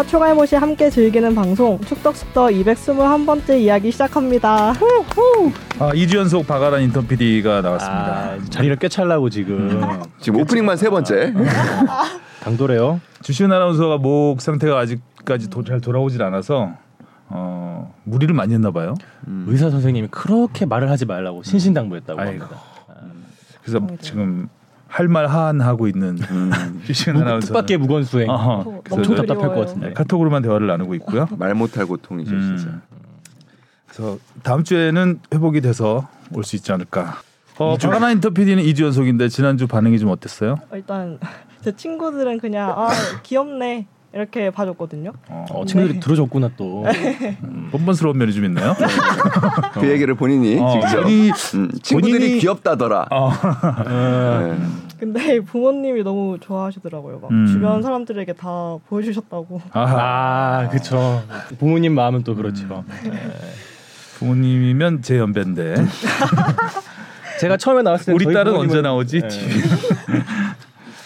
축덕과 초갈못이 함께 즐기는 방송 축덕숙덕 221번째 이야기 시작합니다. 아, 2주 연속 박아란 인턴 PD가 나왔습니다. 아, 자리를 꿰찰라고 지금 지금 오프닝만 세 번째. 당돌해요. 주시은 아나운서가 목 상태가 아직까지 도, 잘 돌아오질 않아서 어, 무리를 많이 했나 봐요. 의사 선생님이 그렇게 말을 하지 말라고 신신당부했다고 아이고. 합니다. 그래서 지금 할말 하한하고 있는 주시은 아나운서. 뜻밖의 무건수행. 어허, 너무 그래서 엄청. 답답할 것 같은데. 네, 카톡으로만 대화를 나누고 있고요. 말 못할 고통이죠 음. 진짜. 그래서 다음 주에는 회복이 돼서 올 수 있지 않을까. 어, 인턴 PD는 2주 연속인데 지난주 반응이 좀 어땠어요? 일단 제 친구들은 그냥 아 귀엽네 이렇게 봐줬거든요. 어, 친구들이 네. 들어줬구나 또. 뻔뻔스러운 면이 좀 있나요? 그 얘기를 본인이 어, 직접. 본인이 음, 친구들이 본인이- 귀엽다더라. 어, 네. 근데 부모님이 너무 좋아하시더라고요. 막 음. 주변 사람들에게 다 보여주셨다고. 아, 그쵸. 부모님 마음은 또 그렇죠. 부모님이면 제 연배인데 제가 처음에 나왔을 때 우리 딸은 부모님은- 언제 나오지?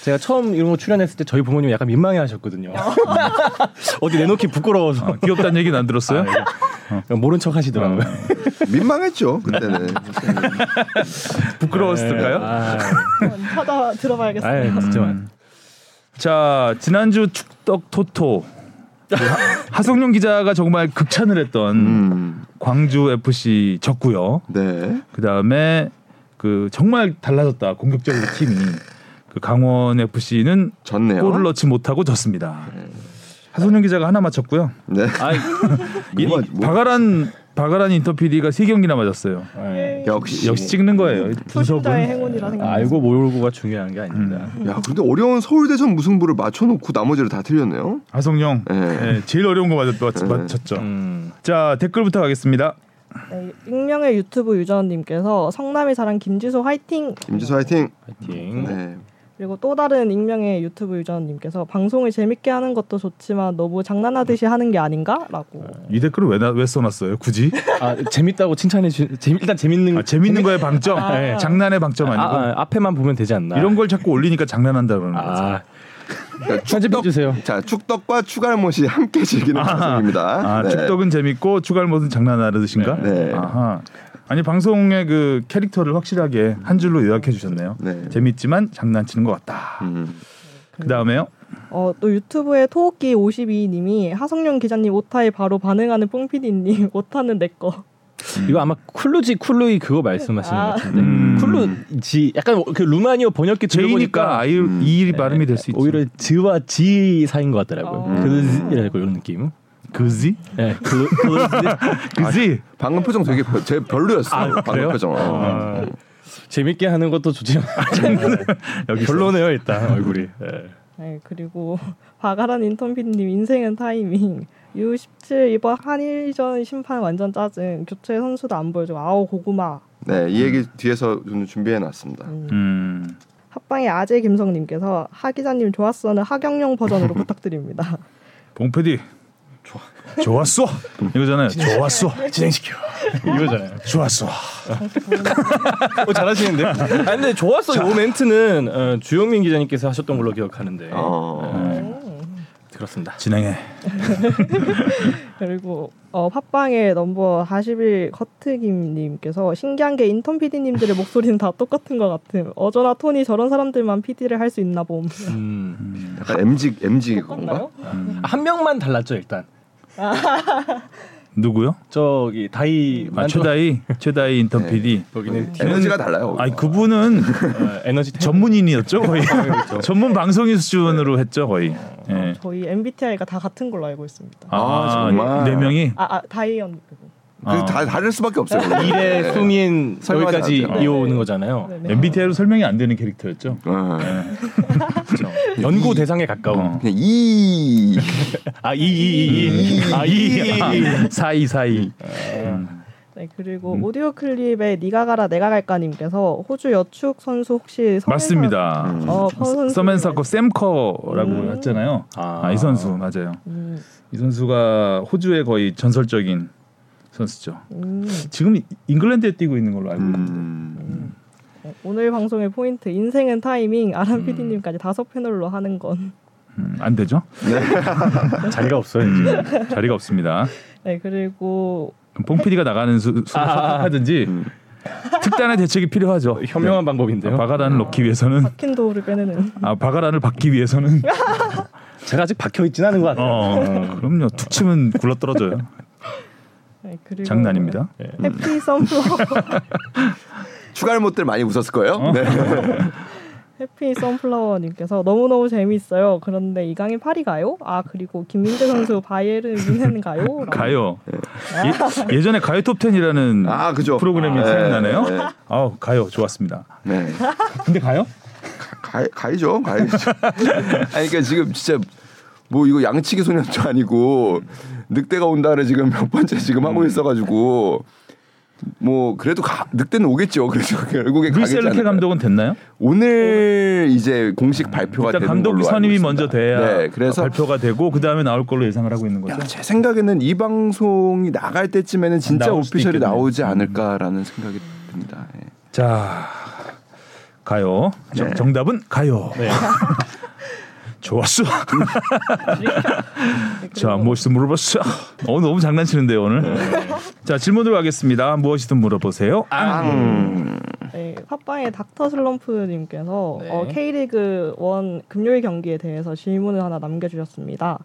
네. 제가 처음 이런 거 출연했을 때 저희 부모님이 약간 민망해하셨거든요. 어디 내놓기 부끄러워서 어, 귀엽다는 얘기는 안 들었어요? 그냥 모른 척 하시더라고요. 민망했죠 그때는. 부끄러웠을까요? 아, 찾아 들어봐야겠어요. 진짜. 음. 자 지난주 축덕 토토 그 하- 하성룡 기자가 정말 극찬을 했던 음. 광주 FC 졌고요. 네. 그 다음에 그 정말 달라졌다 공격적으로 팀이 그 강원 FC는 졌네요. 골을 넣지 못하고 졌습니다. 하성룡 기자가 하나 맞췄고요. 네. 아이, 이 뭐- 박아란 박아란 인터 PD가 세 경기나 맞았어요. 예. 역시. 역시 찍는 거예요. 분석은 행운이라 생각합니다. 알고 모르고가 중요한 게 아닙니다. 야 근데 어려운 서울대전 무승부를 맞춰놓고 나머지를 다 틀렸네요. 하성룡 네. 예, 제일 어려운 거 맞았, 맞, 네. 맞췄죠. 음. 자 댓글부터 가겠습니다. 네, 익명의 유튜브 유저님께서 성남이 자랑 김지수 화이팅 김지수 화이팅. 파이팅. 네. 그리고 또 다른 익명의 유튜브 유저님께서 방송을 재밌게 하는 것도 좋지만 너무 장난하듯이 하는 게 아닌가라고 이 댓글을 왜, 나, 왜 써놨어요? 굳이? 아, 재밌다고 칭찬해 주. 재미, 일단 재밌는 아, 재밌는 거에 방점, 아. 예, 장난의 방점 아, 아니고 아, 앞에만 보면 되지 않나. 이런 걸 자꾸 올리니까 장난한다 그러는 거죠. 아, 그러니까 편집해 주세요. 자 축덕과 추갈못이 함께 즐기는 방송입니다. 아, 네. 축덕은 재밌고 추갈못은 장난하듯인가? 네. 아하. 아니 방송의 그 캐릭터를 확실하게 한 줄로 요약해 주셨네요. 네. 재밌지만 장난치는 것 같다. 음. 그 다음에요. 어, 또 유튜브에 토끼 52님이 하성룡 기자님 오타에 바로 반응하는 뽕피디님 오타는 내 거. 이거 아마 쿨루지 쿨루이 그거 말씀하시는 아. 것 같은데. 음. 쿨루지 약간 그 루마니어 번역기 들어보니까 아이 음. 이 발음이 될 수 있죠. 오히려 지와 지 사이인 것 같더라고요. 어. 그이라고 이런 느낌. 그지? 네, 클루지. 그지? 방금 표정 되게 별- 제 별로였어요. 아, 방금 그래요? 표정. 어. 아, 재밌게 하는 것도 좋지만 여기 별로네요 일단 얼굴이. 네. 네, 그리고 박아란 인턴피디님 인생은 타이밍. U17 이번 한일전 심판 완전 짜증. 교체 선수도 안 보여주고 아우 고구마. 네, 이 얘기 뒤에서 좀 준비해 놨습니다. 음. 음. 합방의 아재 김성님께서 하 기자님 좋았어는 하경영 버전으로 부탁드립니다. 좋아. 좋았어. 이거잖아요. 좋았어. 진행시켜. 이거잖아요. 좋았어. 어, 잘하시는데. 아 근데 좋았어. 요 멘트는 어, 주영민 기자님께서 하셨던 걸로 기억하는데. 어. 음. 그렇습니다. 진행해. 그리고 어, 팟빵의 넘버 41 커트김님께서 신기한 게 인턴 PD님들의 목소리는 다 똑같은 것 같음. 어저나 톤이 저런 사람들만 PD를 할 수 있나 봄. 음. 약간 MG MG 건가? 똑같나요? 한 명만 달랐죠 일단. 누구요? 저기 다이 아, 최다희 최다희 인턴 네. PD. 거기는 에너지가 달라요. 아니 그분은 어, 에너지 탱- 전문인이었죠 거의. 전문 방송인 수준으로 했죠 거의. 예. 저희 MBTI가 다 같은 걸로 알고 있습니다. 아, 아, 정말? 네 명이. 아, 다이언 그거. 그다 다를 수밖에 없어요. 일의 네. 숨인 여기까지. 이어오는 거잖아요. 네네. MBTI로 설명이 안 되는 캐릭터였죠. 어. 그렇죠. 연구 대상에 가까운. 어. 그냥 이 아이이 이 아 이 아, 사이 사이. 네 그리고 음. 오디오 클립에 니가 가라 내가 갈까님께서 호주 여축 선수 혹시 서맨 맞습니다. 음. 어, 선 선수. 서맨사 커 샘 커라고 음. 했잖아요. 아. 아, 이 선수 맞아요. 음, 이 선수가 호주의 거의 전설적인 선수죠. 음. 지금 잉글랜드에 뛰고 있는 걸로 알고 있는데. 음. 네, 오늘 방송의 포인트 인생은 타이밍 아람 음. PD님까지 다섯 패널로 하는 건 음, 안 되죠. 자리가 없어요 이제. 자리가 없습니다. 네 그리고 그럼 뽕 PD가 나가는 수, 수 아. 하든지 특단의 대책이 필요하죠. 현명한 방법인데요. 바가란을 넣기 위해서는 박힌 도우를 빼내는 아 바가란을 받기 위해서는 제가 아직 박혀 있진 않은 것 같아요. 어 그럼요 툭 치면 굴러 떨어져요. 네, 장난입니다. 해피 선플라워 추가할 못들 많이 웃었을 거예요. 어? 네. 해피 선플라워님께서 너무 너무 재밌어요. 그런데 이강인 파리 가요? 아 그리고 김민재 선수 바이에른 뮌헨 가요? 가요. 예, 예전에 가요 톱10이라는 아 그죠. 프로그램이 아, 생각나네요. 네, 네. 아우 가요 좋았습니다. 네. 근데 가요? 가, 가야죠. 가야죠. 아니 그러니까 지금 진짜 뭐 이거 양치기 소년도 아니고 늑대가 온다를 지금 몇 번째 지금 하고 있어가지고 뭐 그래도 가, 늑대는 오겠죠. 그래서 결국에 루이 가겠지 셀르케 않을까요? 감독은 됐나요? 오늘 이제 공식 발표가 일단 되는 감독 걸로 선임이. 먼저 돼야 네, 그래서 발표가 되고 그 다음에 나올 걸로 예상을 하고 있는 거죠. 야, 제 생각에는 이 방송이 나갈 때쯤에는 진짜 오피셜이 있겠네. 나오지 않을까라는 생각이 듭니다. 예. 자 가요. 정- 네. 정답은 가요. 네. 좋았어. 네, 자 무엇이든 물어봤어. 어 너무 장난치는데요 오늘. 네. 자 질문으로 가겠습니다. 무엇이든 물어보세요. 앙. 네, 팟빵의 닥터 슬럼프님께서 네. 어, K리그 1 금요일 경기에 대해서 질문을 하나 남겨주셨습니다.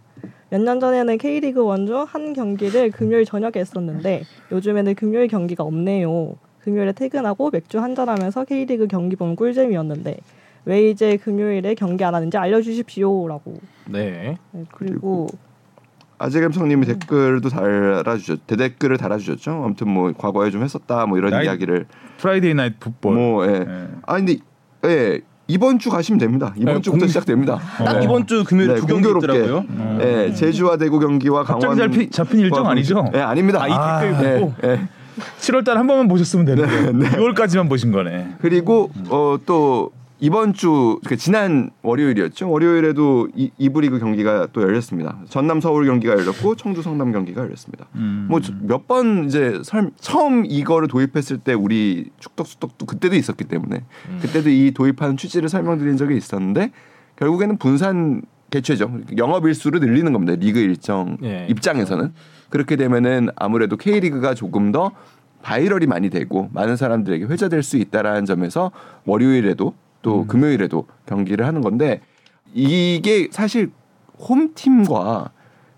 몇 년 전에는 K리그 1중한 경기를 금요일 저녁에 했었는데 요즘에는 금요일 경기가 없네요. 금요일에 퇴근하고 맥주 한잔하면서 K리그 경기 보는 꿀잼이었는데 왜 이제 금요일에 경기 안 하는지 알려주십시오라고. 네. 네, 그리고 아재감성님이 댓글도 달아주셨 대댓글을 달아주셨죠. 아무튼 뭐 과거에 좀 했었다 뭐 이런 나이- 이야기를 Friday Night Football. 뭐 예. 예. 아 근데 예 이번 주 가시면 됩니다. 이번 네, 주부터 공- 시작됩니다. 딱 어. 이번 주 금요일 네, 두 경기 공교롭게. 있더라고요. 예, 제주와 대구 경기와 갑자기 강원 잡히, 잡힌 일정 아니죠? 예, 아닙니다. 아, 이 댓글 예, 보고 예. 7월달 한 번만 보셨으면 되는데 6월까지만 보신 거네. 그리고 어, 또 이번 주 그러니까 지난 월요일이었죠. 월요일에도 이, 이부 리그 경기가 또 열렸습니다. 전남 서울 경기가 열렸고 청주 성남 경기가 열렸습니다. 음. 뭐몇 번 이제 설, 처음 이거를 도입했을 때 우리 축덕 수덕도 그때도 있었기 때문에 그때도 이 도입하는 취지를 설명드린 적이 있었는데 결국에는 분산 개최죠. 영업 일수를 늘리는 겁니다. 리그 일정 예. 입장에서는 그렇게 되면은 아무래도 K리그가 조금 더 viral이 많이 되고 많은 사람들에게 회자될 수 있다라는 점에서 월요일에도 또 금요일에도 경기를 하는 건데 이게 사실 홈 팀과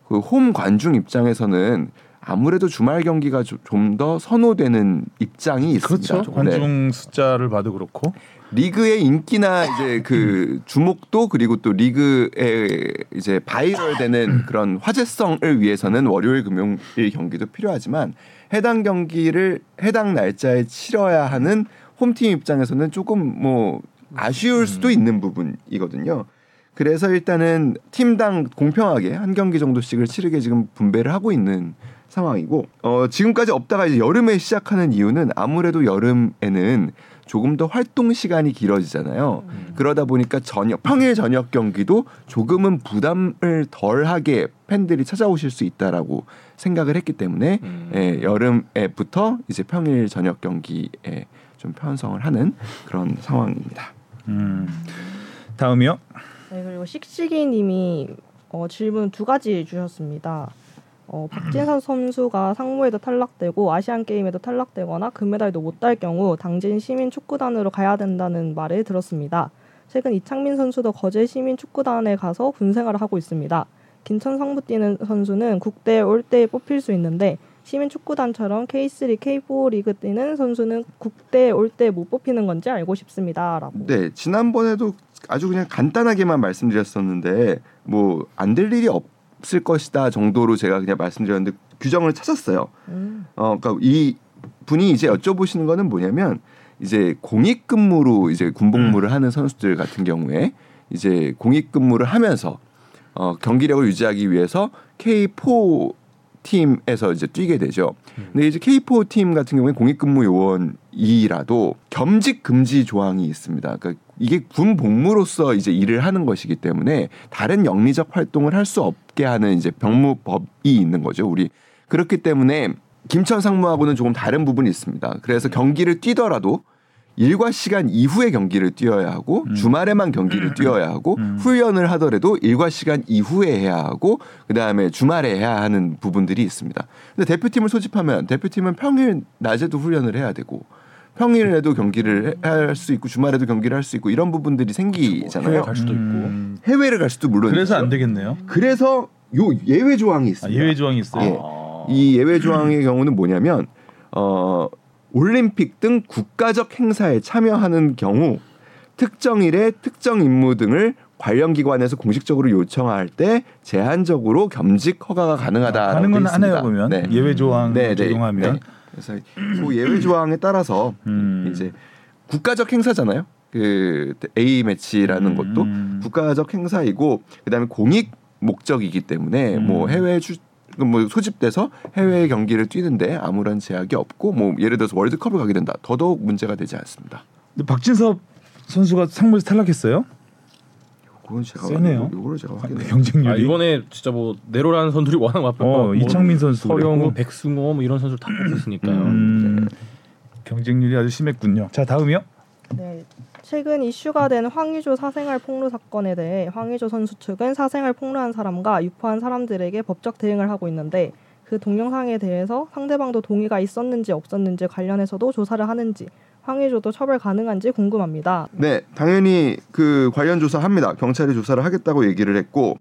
그 홈 관중 입장에서는 아무래도 주말 경기가 좀 더 선호되는 입장이 있습니다. 그렇죠. 네. 관중 숫자를 봐도 그렇고. 리그의 인기나 이제 그 주목도 그리고 또 리그의 이제 viral되는 그런 화제성을 위해서는 월요일 금요일 경기도 필요하지만 해당 경기를 해당 날짜에 치러야 하는 홈팀 입장에서는 조금 뭐 아쉬울 수도 있는 부분이거든요. 그래서 일단은 팀당 공평하게 한 경기 정도씩을 치르게 지금 분배를 하고 있는 상황이고 어 지금까지 없다가 이제 여름에 시작하는 이유는 아무래도 여름에는 조금 더 활동 시간이 길어지잖아요. 그러다 보니까 저녁 평일 저녁 경기도 조금은 부담을 덜하게 팬들이 찾아오실 수 있다라고 생각을 했기 때문에 음. 예, 여름에부터 이제 평일 저녁 경기에 좀 편성을 하는 그런 상황입니다. 음. 다음이요. 네, 그리고 씩씩이 님이 어, 질문 두 가지 주셨습니다. 어, 박진선 선수가 상무에도 탈락되고 아시안 게임에도 탈락되거나 금메달도 못 딸 경우 당진 시민 축구단으로 가야 된다는 말을 들었습니다. 최근 이창민 선수도 거제 시민 축구단에 가서 군 생활을 하고 있습니다. 김천 상무 뛰는 선수는 국대에 올때 뽑힐 수 있는데 시민 축구단처럼 K3, K4 리그 뛰는 선수는 국대에 올때 못 뽑히는 건지 알고 싶습니다라고. 네, 지난번에도 아주 그냥 간단하게만 말씀드렸었는데 뭐 안 될 일이 없을 것이다 정도로 제가 그냥 말씀드렸는데 규정을 찾았어요. 음. 어, 그러니까 이 분이 이제 여쭤보시는 거는 뭐냐면 이제 공익 근무로 이제 군복무를 하는 선수들 같은 경우에 이제 공익 근무를 하면서 어, 경기력을 유지하기 위해서 K4 팀에서 이제 뛰게 되죠. 근데 이제 K4 팀 같은 경우에 공익근무 요원이라도 겸직 금지 조항이 있습니다. 그러니까 이게 군 복무로서 이제 일을 하는 것이기 때문에 다른 영리적 활동을 할 수 없게 하는 이제 병무법이 있는 거죠. 우리 그렇기 때문에 김천 상무하고는 조금 다른 부분이 있습니다. 그래서 경기를 뛰더라도 일과 시간 이후에 경기를 뛰어야 하고 음. 주말에만 경기를 뛰어야 하고 훈련을 하더라도 일과 시간 이후에 해야 하고 그다음에 주말에 해야 하는 부분들이 있습니다. 근데 대표팀을 소집하면 대표팀은 평일 낮에도 훈련을 해야 되고 평일에도 경기를 할 수 있고 주말에도 경기를 할 수 있고 이런 부분들이 생기잖아요. 해외 갈 수도 있고. 음, 해외를 갈 수도 물론 그래서 있죠. 안 되겠네요. 그래서 요 예외 조항이 아, 있습니다. 예외 조항이 있어요. 예. 아. 이 예외 조항의 경우는 뭐냐면 어 올림픽 등 국가적 행사에 참여하는 경우 특정 일에 특정 임무 등을 관련 기관에서 공식적으로 요청할 때 제한적으로 겸직 허가가 가능하다. 하는 건 하네요 보면 네. 예외 조항 네, 네, 적용하면 네. 그래서 그 예외 조항에 따라서 음. 이제 국가적 행사잖아요. 그 A 매치라는 음. 것도 국가적 행사이고 그다음에 공익 목적이기 때문에 음. 뭐 해외 주, 뭐 소집돼서 해외 경기를 뛰는데 아무런 제약이 없고 뭐 예를 들어서 월드컵을 가게 된다. 더더욱 문제가 되지 않습니다. 근데 박진섭 선수가 상무에서 탈락했어요. 그건 제가 세네요. 요거를 제가 확인해. 경쟁률이. 아, 이번에 진짜 뭐 내로라는 선수들이 워낙 많고 어, 뭐 이창민 선수 그랬고. 백승호 뭐 이런 선수를 다 뽑혔으니까요. 음, 경쟁률이 아주 심했군요. 자 다음이요. 네. 최근 이슈가 된 황의조 사생활 폭로 사건에 대해 황의조 선수 측은 사생활 폭로한 사람과 유포한 사람들에게 법적 대응을 하고 있는데 그 동영상에 대해서 상대방도 동의가 있었는지 없었는지 관련해서도 조사를 하는지 황의조도 처벌 가능한지 궁금합니다. 네, 당연히 그 관련 조사합니다. 경찰이 조사를 하겠다고 얘기를 했고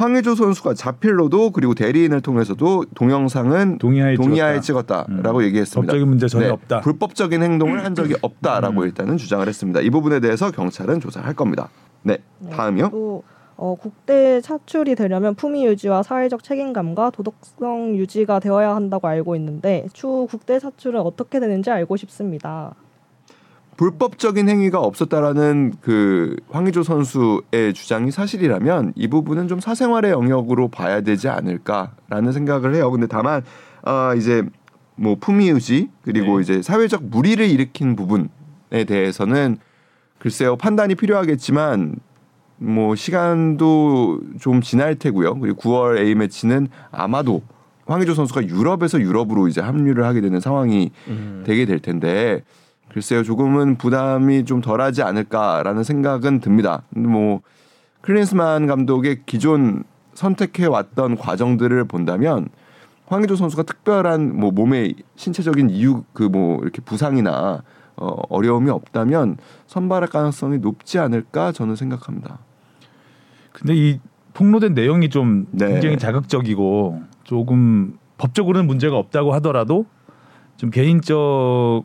황의조 선수가 자필로도 그리고 대리인을 통해서도 동영상은 동의하에 동의하에 찍었다. 찍었다 라고 음. 얘기했습니다. 법적인 문제 전혀 네, 없다. 불법적인 행동을 한 적이 없다라고 음. 일단은 주장을 했습니다. 이 부분에 대해서 경찰은 조사할 겁니다. 네, 네, 다음이요. 또 어, 국대 차출이 되려면 품위 유지와 사회적 책임감과 도덕성 유지가 되어야 한다고 알고 있는데 추후 국대 차출은 어떻게 되는지 알고 싶습니다. 불법적인 행위가 없었다라는 그 황의조 선수의 주장이 사실이라면 이 부분은 좀 사생활의 영역으로 봐야 되지 않을까라는 생각을 해요. 근데 다만 아 이제 뭐 품위 유지 그리고 네. 이제 사회적 무리를 일으킨 부분에 대해서는 글쎄요 판단이 필요하겠지만 뭐 시간도 좀 지날 테고요. 그리고 9월 A 매치는 아마도 황의조 선수가 유럽에서 유럽으로 이제 합류를 하게 되는 상황이 음. 되게 될 텐데 글쎄요 조금은 부담이 좀 덜하지 않을까라는 생각은 듭니다. 뭐 클린스만 감독의 기존 선택해 왔던 과정들을 본다면 황의조 선수가 특별한 뭐 몸의 신체적인 이유 그 뭐 이렇게 부상이나 어, 어려움이 없다면 선발할 가능성이 높지 않을까 저는 생각합니다. 근데 이 폭로된 내용이 좀 네. 굉장히 자극적이고 조금 법적으로는 문제가 없다고 하더라도 좀 개인적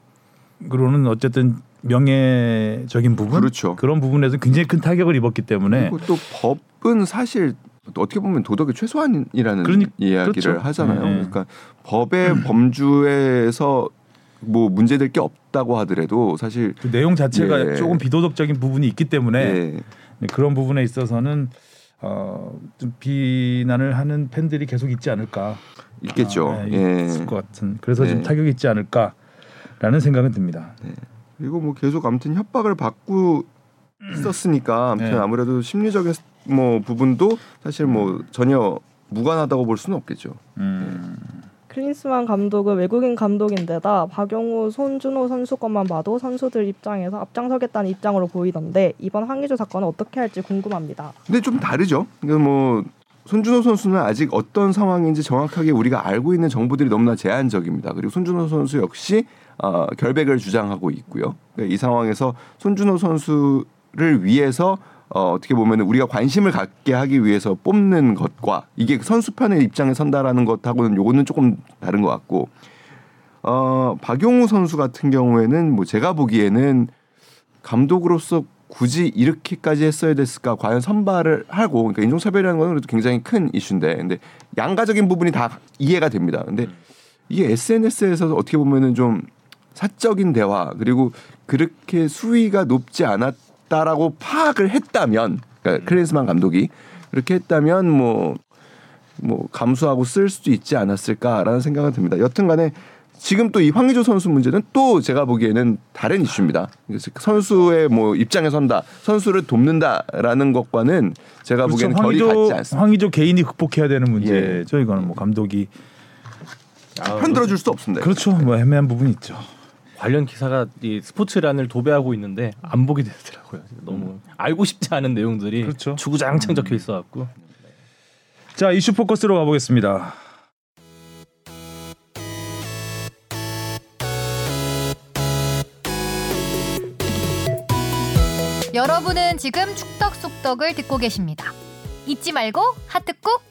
으로는 어쨌든 명예적인 부분 그렇죠. 그런 부분에서 굉장히 큰 타격을 입었기 때문에 그리고 또 법은 사실 어떻게 보면 도덕의 최소한이라는 그러니- 이야기를 그렇죠. 하잖아요. 네. 그러니까 법의 범주에서 뭐 문제될 게 없다고 하더라도 사실 그 내용 자체가 예. 조금 비도덕적인 부분이 있기 때문에 예, 네, 그런 부분에 있어서는 어, 좀 비난을 하는 팬들이 계속 있지 않을까 있겠죠. 아, 네, 예. 있을 것 같은 그래서 좀 네. 타격이 있지 않을까 라는 생각은 듭니다. 그리고 뭐 계속 아무튼 협박을 받고 있었으니까 아무튼 네. 아무래도 심리적인 뭐 부분도 사실 뭐 전혀 무관하다고 볼 수는 없겠죠. 음. 클린스만 감독은 외국인 감독인데다 박용우, 손준호 선수 것만 봐도 선수들 입장에서 앞장서겠다는 입장으로 보이던데 이번 황의조 사건은 어떻게 할지 궁금합니다. 근데 좀 다르죠. 그러니까 뭐 손준호 선수는 아직 어떤 상황인지 정확하게 우리가 알고 있는 정보들이 너무나 제한적입니다. 그리고 손준호 선수 역시 어, 결백을 주장하고 있고요. 그러니까 이 상황에서 손준호 선수를 위해서 어, 어떻게 보면 우리가 관심을 갖게 하기 위해서 뽑는 것과 이게 선수편의 입장에 선다라는 것하고는 요거는 조금 다른 것 같고 어, 박용우 선수 같은 경우에는 뭐 제가 보기에는 감독으로서 굳이 이렇게까지 했어야 됐을까? 과연 선발을 하고 그러니까 인종 차별이라는 건 그래도 굉장히 큰 이슈인데 근데 양가적인 부분이 다 이해가 됩니다. 근데 이게 SNS에서 어떻게 보면은 좀 사적인 대화 그리고 그렇게 수위가 높지 않았다라고 파악을 했다면 그러니까 클린스만 감독이 그렇게 했다면 뭐뭐 감수하고 쓸 수도 있지 않았을까라는 생각은 듭니다. 여튼간에 지금 또 이 황의조 선수 문제는 또 제가 보기에는 다른 이슈입니다. 선수의 뭐 입장에 선다, 선수를 돕는다라는 것과는 제가 그렇죠. 보기에는 결이 같지 않습니다. 황의조 개인이 극복해야 되는 예. 문제죠. 이거는 뭐 감독이 편들어 줄 수 없습니다. 그렇죠. 뭐 애매한 부분이 있죠. 관련 기사가 이 스포츠란을 도배하고 있는데 안 보게 되더라고요. 너무 알고 싶지 않은 내용들이 그렇죠. 주구장창 적혀 있어갖고 자 이슈 포커스로 가보겠습니다. 여러분은 지금 축덕 속덕을 듣고 계십니다. 잊지 말고 하트 꾹.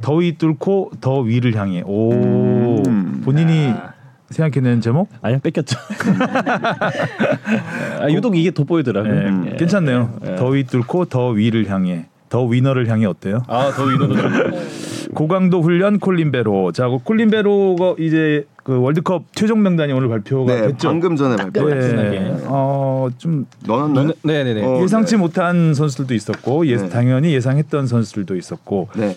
더위 뚫고 더 위를 향해. 오 음. 본인이 아. 생각해낸 제목? 아니요 뺏겼죠. 아, 유독 이게 돋보이더라고요. 네, 음. 예. 괜찮네요. 예. 더위 뚫고 더 위를 향해. 더 위너를 향해 어때요? 아더 위너도 고강도 훈련 콜린베로. 자, 그 콜린베로가 이제 그 월드컵 최종 명단이 오늘 발표가 네, 됐죠. 방금 전에 발표. 네. 어, 좀 넣었나요? 네 네 네. 어, 예상치 네. 못한 선수들도 있었고, 예, 네. 당연히 예상했던 선수들도 있었고, 네.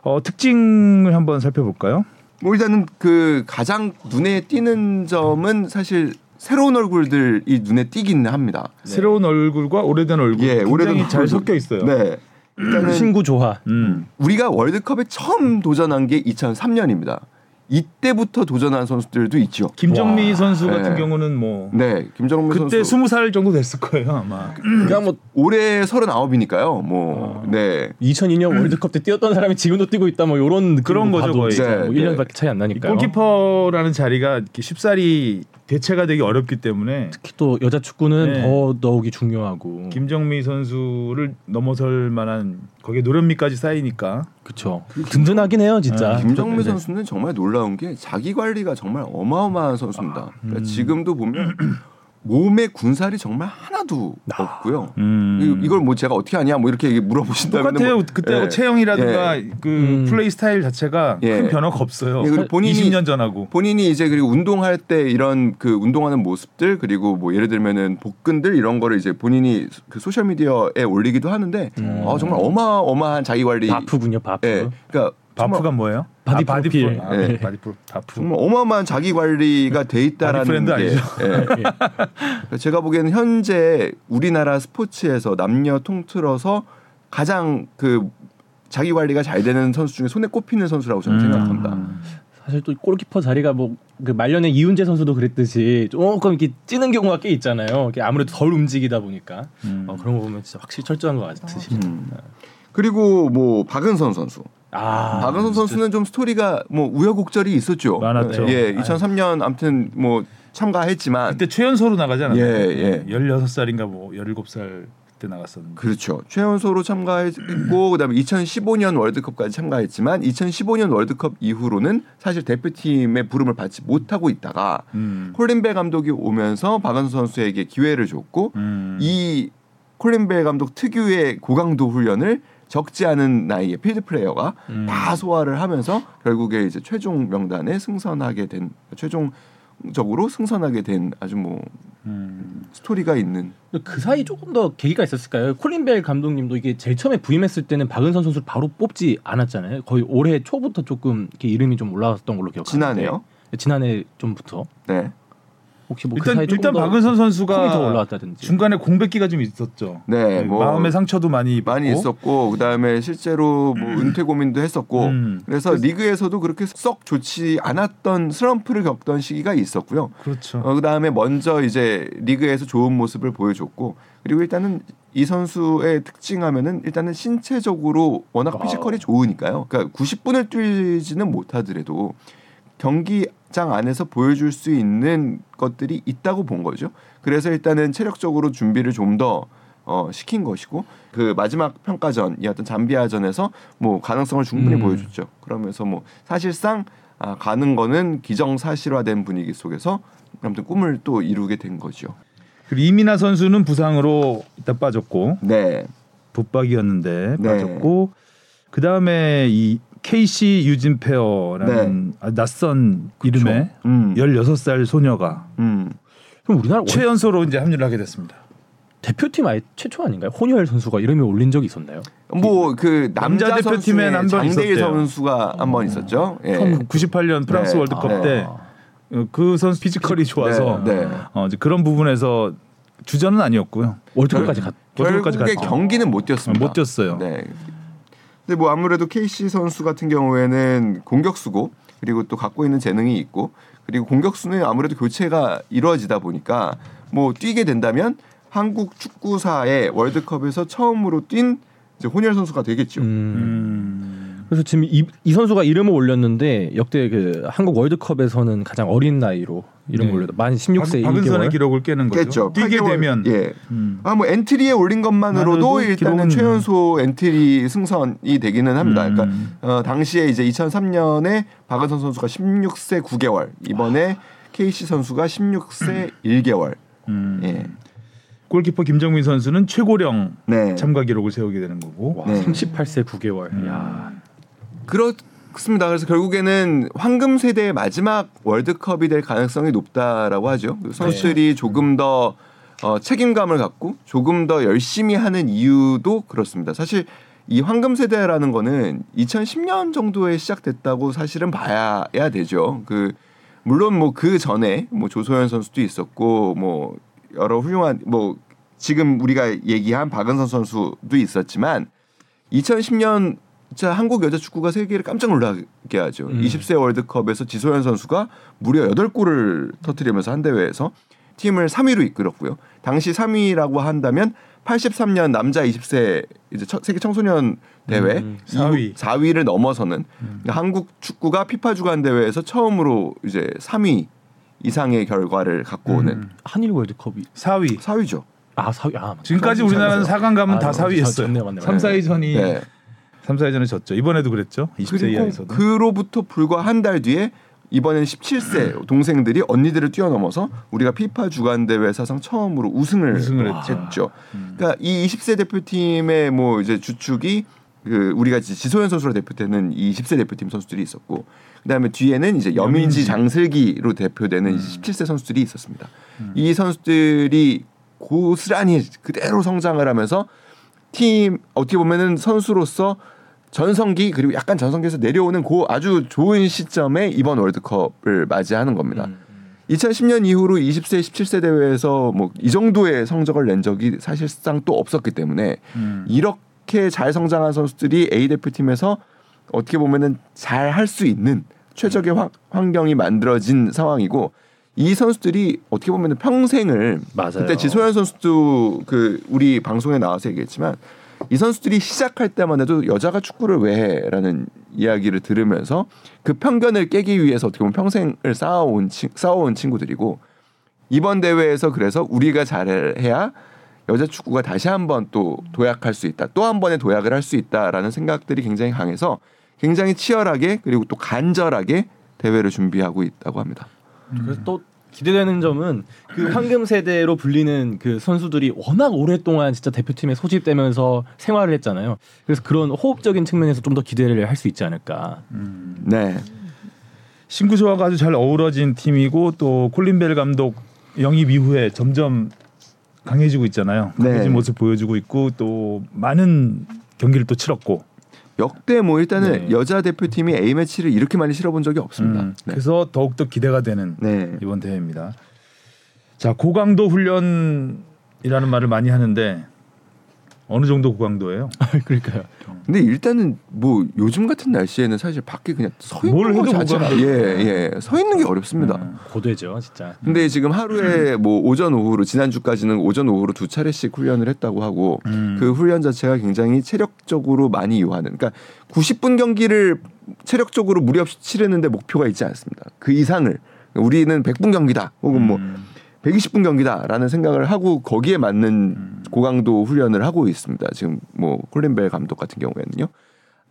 어, 특징을 한번 살펴볼까요? 뭐 일단은 그 가장 눈에 띄는 점은 사실 새로운 얼굴들이 눈에 띄긴 합니다. 새로운 얼굴과 오래된 얼굴, 예, 오래된 잘 얼굴. 섞여 있어요. 네. 일단은 신구 조화. 음. 우리가 월드컵에 처음 도전한 게 2003년입니다. 이때부터 도전한 선수들도 있죠. 김정미 와. 선수 같은 네. 경우는 뭐 네, 김정민 그때 선수 스무 살 정도 됐을 거예요 아마. 그러니까 뭐 올해 39이니까요. 뭐 어. 네. 2002년 월드컵 때 뛰었던 사람이 지금도 뛰고 있다 뭐 이런 그런 거죠, 거의. 뭐 네, 1년밖에 차이 안이 나니까요. 골키퍼라는 자리가 쉽사리 대체가 되기 어렵기 때문에 특히 또 여자 축구는 네. 더 더욱이 중요하고 김정미 선수를 넘어설 만한 거기에 노련미까지 쌓이니까 그렇죠. 든든하긴 해요 진짜. 아, 김정민 네. 선수는 정말 놀라운 게 자기 관리가 정말 어마어마한 선수입니다. 그러니까 음. 지금도 보면 몸에 군살이 정말 하나도 없고요. 음. 이- 이걸 뭐 제가 어떻게 하냐 뭐 이렇게 물어보신다면 똑같아요. 뭐, 그때 예. 체형이라든가 그 음. 플레이 스타일 자체가 예. 큰 변화가 없어요. 예, 그리고 본인이- 20년 전하고. 본인이 이제 그리고 운동할 때 이런 그 운동하는 모습들 그리고 뭐 예를 들면은 복근들 이런 거를 이제 본인이 그 소셜 미디어에 올리기도 하는데 음. 아, 정말 어마어마한 자기 관리. 바프군요 바프. 예. 그러니까 바프가 뭐예요? body 아. 프로- 아, 예. body 프로 바프. 정말 어마어마한 자기 관리가 돼 있다라는 게 아니죠? 예. 그러니까 제가 보기에는 현재 우리나라 스포츠에서 남녀 통틀어서 가장 그 자기 관리가 잘 되는 선수 중에 손에 꼽히는 선수라고 저는 음. 생각합니다. 사실 또 골키퍼 자리가 뭐 그 말년에 이훈재 선수도 그랬듯이 조금 이렇게 찌는 경우가 꽤 있잖아요. 아무래도 덜 움직이다 보니까 음. 어, 그런 거 보면 진짜 확실히 철저한 것 같으시죠. 음. 그리고 뭐 박은선 선수. 아, 박은선 선수는 좀 스토리가 뭐 우여곡절이 있었죠. 많았죠. 예, 2003년 아무튼 뭐 참가했지만 그때 최연소로 나가지 않았나요? 예, 예. 16살인가 뭐 17살 때 나갔었는데. 그렇죠. 최연소로 참가했고 그다음에 2015년 월드컵까지 참가했지만 2015년 월드컵 이후로는 사실 대표팀의 부름을 받지 못하고 있다가 음. 콜린벨 감독이 오면서 박은선 선수에게 기회를 줬고 음. 이 콜린벨 감독 특유의 고강도 훈련을 적지 않은 나이의 필드 플레이어가 음. 다 소화를 하면서 결국에 이제 최종 명단에 승선하게 된 최종 적으로 승선하게 된 아주 뭐 음. 스토리가 있는 그 사이 조금 더 계기가 있었을까요? 콜린 벨 감독님도 이게 제일 처음에 부임했을 때는 박은선 선수를 바로 뽑지 않았잖아요. 거의 올해 초부터 조금 이렇게 이름이 좀 올라왔던 걸로 기억하는데 지난해요. 지난해 좀부터 네. 혹시 뭐그 일단 조금 일단 더 박은선 폼이 더 선수가 올라왔다든지 중간에 공백기가 좀 있었죠. 네, 뭐 마음의 상처도 많이 많이 입고. 있었고 그다음에 실제로 뭐 은퇴 고민도 했었고 음. 그래서 리그에서도 그렇게 썩 좋지 않았던 슬럼프를 겪던 시기가 있었고요. 그렇죠. 어, 그다음에 먼저 이제 리그에서 좋은 모습을 보여줬고 그리고 일단은 이 선수의 특징하면은 일단은 신체적으로 워낙 피지컬이 좋으니까요. 그러니까 90분을 뛰지는 못하더라도 경기 장 안에서 보여줄 수 있는 것들이 있다고 본 거죠. 그래서 일단은 체력적으로 준비를 좀더 어, 시킨 것이고 그 마지막 평가전이었던 잠비아전에서 뭐 가능성을 충분히 음. 보여줬죠. 그러면서 뭐 사실상 아, 가는 거는 기정사실화된 분위기 속에서 아무튼 꿈을 또 이루게 된 거죠. 그리고 이민아 선수는 부상으로 일단 빠졌고 네, 붙박이었는데 네. 빠졌고 그 다음에 이 KC 유진 페어라는 아, 낯선 이름의 음, 16살 소녀가 음, 그럼 우리나라 원- 최연소로 이제 합류를 하게 됐습니다. 대표팀 아예 최초 아닌가요? 혼혈 선수가 이름이 올린 적이 있었나요? 뭐 그 남자, 대표팀에 한번 장대일 있었대요. 선수가 한 번 있었죠. 예. 1998년 프랑스 네. 월드컵 아. 때그 선수 피지컬이 좋아서 네, 네. 어, 이제 그런 부분에서 주전은 아니었고요. 월드컵까지 갔. 월드컵까지 결국에 갔죠. 경기는 못 뛰었습니다. 못 뛰었어요. 네. 근데 뭐 아무래도 KC 선수 같은 경우에는 공격수고 그리고 또 갖고 있는 재능이 있고 그리고 공격수는 아무래도 교체가 이루어지다 보니까 뭐 뛰게 된다면 한국 축구사의 월드컵에서 처음으로 뛴 이제 혼혈 선수가 되겠죠. 음. 음. 그래서 지금 이, 이 선수가 이름을 올렸는데 역대 그 한국 월드컵에서는 가장 어린 나이로 이름을 네. 올렸다. 만 16세 박- 박은선의 1개월. 기록을 깨는 거죠. 깼죠. 뛰게 8개월, 되면 예. 음. 아뭐 엔트리에 올린 것만으로도 만으로도 일단은 기록은- 최연소 엔트리 승선이 되기는 합니다. 음. 그러니까 어, 당시에 이제 2003년에 박은선 선수가 16세 9개월, 이번에 케이시 선수가 16세 1개월. 음. 예. 골키퍼 김정민 선수는 최고령 네. 참가 기록을 세우게 되는 거고. 와, 네. 38세 9개월. 음. 야. 그렇습니다. 그래서 결국에는 황금 세대의 마지막 월드컵이 될 가능성이 높다라고 하죠. 그 선수들이 조금 더 어, 책임감을 갖고 조금 더 열심히 하는 이유도 그렇습니다. 사실 이 황금 세대라는 거는 2010년 정도에 시작됐다고 사실은 봐야 되죠. 그 물론 뭐 그 전에 뭐 조소연 선수도 있었고 뭐 여러 훌륭한 뭐 지금 우리가 얘기한 박은선 선수도 있었지만 2010년 진짜 한국 여자 축구가 세계를 깜짝 놀라게 하죠. 음. 20세 월드컵에서 지소연 선수가 무려 8골을 터뜨리면서 한 대회에서 팀을 3위로 이끌었고요. 당시 3위라고 한다면 83년 남자 20세 이제 첫- 세계 청소년 대회 음, 4위. 4위를 넘어서는 그러니까 한국 축구가 피파 주간 대회에서 처음으로 이제 3위 이상의 결과를 갖고 오는 음. 한일 월드컵이 4위. 4위죠. 아, 사위. 아, 지금까지 우리나라는 잘하세요. 4강 가면 아, 다 저- 4위였어요. 저- 좋네, 맞네, 3, 4위 전이 네. 3, 4위전에 졌죠. 이번에도 그랬죠. 20세 그리고 이하에서도. 그로부터 불과 한 달 뒤에 이번엔 17세 동생들이 언니들을 뛰어넘어서 우리가 피파 주간 대회 사상 처음으로 우승을, 우승을 했죠. 음. 그러니까 이 20세 대표팀의 뭐 이제 주축이 그 우리가 지소연 선수로 대표되는 이 20세 대표팀 선수들이 있었고 그다음에 뒤에는 이제 여민지, 여민지. 장슬기로 대표되는 음. 이제 17세 선수들이 있었습니다. 이 선수들이 고스란히 그대로 성장을 하면서 팀 어떻게 보면은 선수로서 전성기 그리고 약간 전성기에서 내려오는 그 아주 좋은 시점에 이번 월드컵을 맞이하는 겁니다. 음. 2010년 이후로 20세, 17세 대회에서 뭐 이 정도의 성적을 낸 적이 사실상 또 없었기 때문에 음. 이렇게 잘 성장한 선수들이 A 대표팀에서 어떻게 보면은 잘 할 수 있는 최적의 환- 환경이 만들어진 상황이고 이 선수들이 어떻게 보면은 평생을 맞아요. 그때 지소연 선수도 그 우리 방송에 나와서 얘기했지만 이 선수들이 시작할 때만 해도 여자가 축구를 왜 해라는 이야기를 들으면서 그 편견을 깨기 위해서 어떻게 보면 평생을 쌓아온 친, 쌓아온 친구들이고 이번 대회에서 그래서 우리가 잘해야 여자 축구가 다시 한번 또 도약할 수 있다. 또 한 번의 도약을 할 수 있다라는 생각들이 굉장히 강해서 굉장히 치열하게 그리고 또 간절하게 대회를 준비하고 있다고 합니다. 그래서 또 기대되는 점은 그 황금 세대로 불리는 그 선수들이 워낙 오랫동안 진짜 대표팀에 소집되면서 생활을 했잖아요. 그래서 그런 호흡적인 측면에서 좀 더 기대를 할 수 있지 않을까. 음. 네. 신구 조화가 아주 잘 어우러진 팀이고 또 콜린 벨 감독 영입 이후에 점점 강해지고 있잖아요. 네. 강해진 모습 보여주고 있고 또 많은 경기를 또 치렀고 역대 뭐 일단은 네. 여자 대표팀이 A 매치를 이렇게 많이 실어본 적이 없습니다. 음, 네. 그래서 더욱 더 기대가 되는 네. 이번 대회입니다. 자 고강도 훈련이라는 말을 많이 하는데 어느 정도 고강도예요? 그러니까요. 근데 일단은 뭐 요즘 같은 날씨에는 사실 밖에 그냥 서뭘 있는 거 자체가. 예예 서 있는 게 어렵습니다. 음. 고되죠, 진짜. 근데 지금 하루에 뭐 오전 오후로 지난 주까지는 오전 오후로 두 차례씩 훈련을 했다고 하고 음. 그 훈련 자체가 굉장히 체력적으로 많이 요하는 그러니까 90분 경기를 체력적으로 무리 없이 치르는데 목표가 있지 않습니다. 그 이상을 우리는 100분 경기다 혹은 뭐 음. 120분 경기다라는 생각을 하고 거기에 맞는 음. 고강도 훈련을 하고 있습니다. 지금 뭐 콜린벨 감독 같은 경우에는요.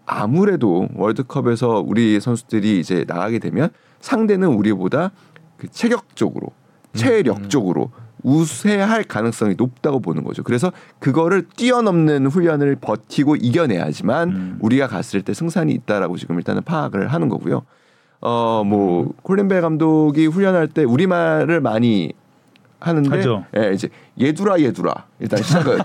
아무래도 월드컵에서 우리 선수들이 이제 나가게 되면 상대는 우리보다 그 체격적으로 체력적으로 우세할 가능성이 높다고 보는 거죠. 그래서 그거를 뛰어넘는 훈련을 버티고 이겨내야지만 음. 우리가 갔을 때 승산이 있다라고 지금 일단은 파악을 하는 거고요. 어 뭐 콜린벨 감독이 훈련할 때 우리말을 많이 하는데 하죠. 예, 이제 예두라 예두라 일단 시작은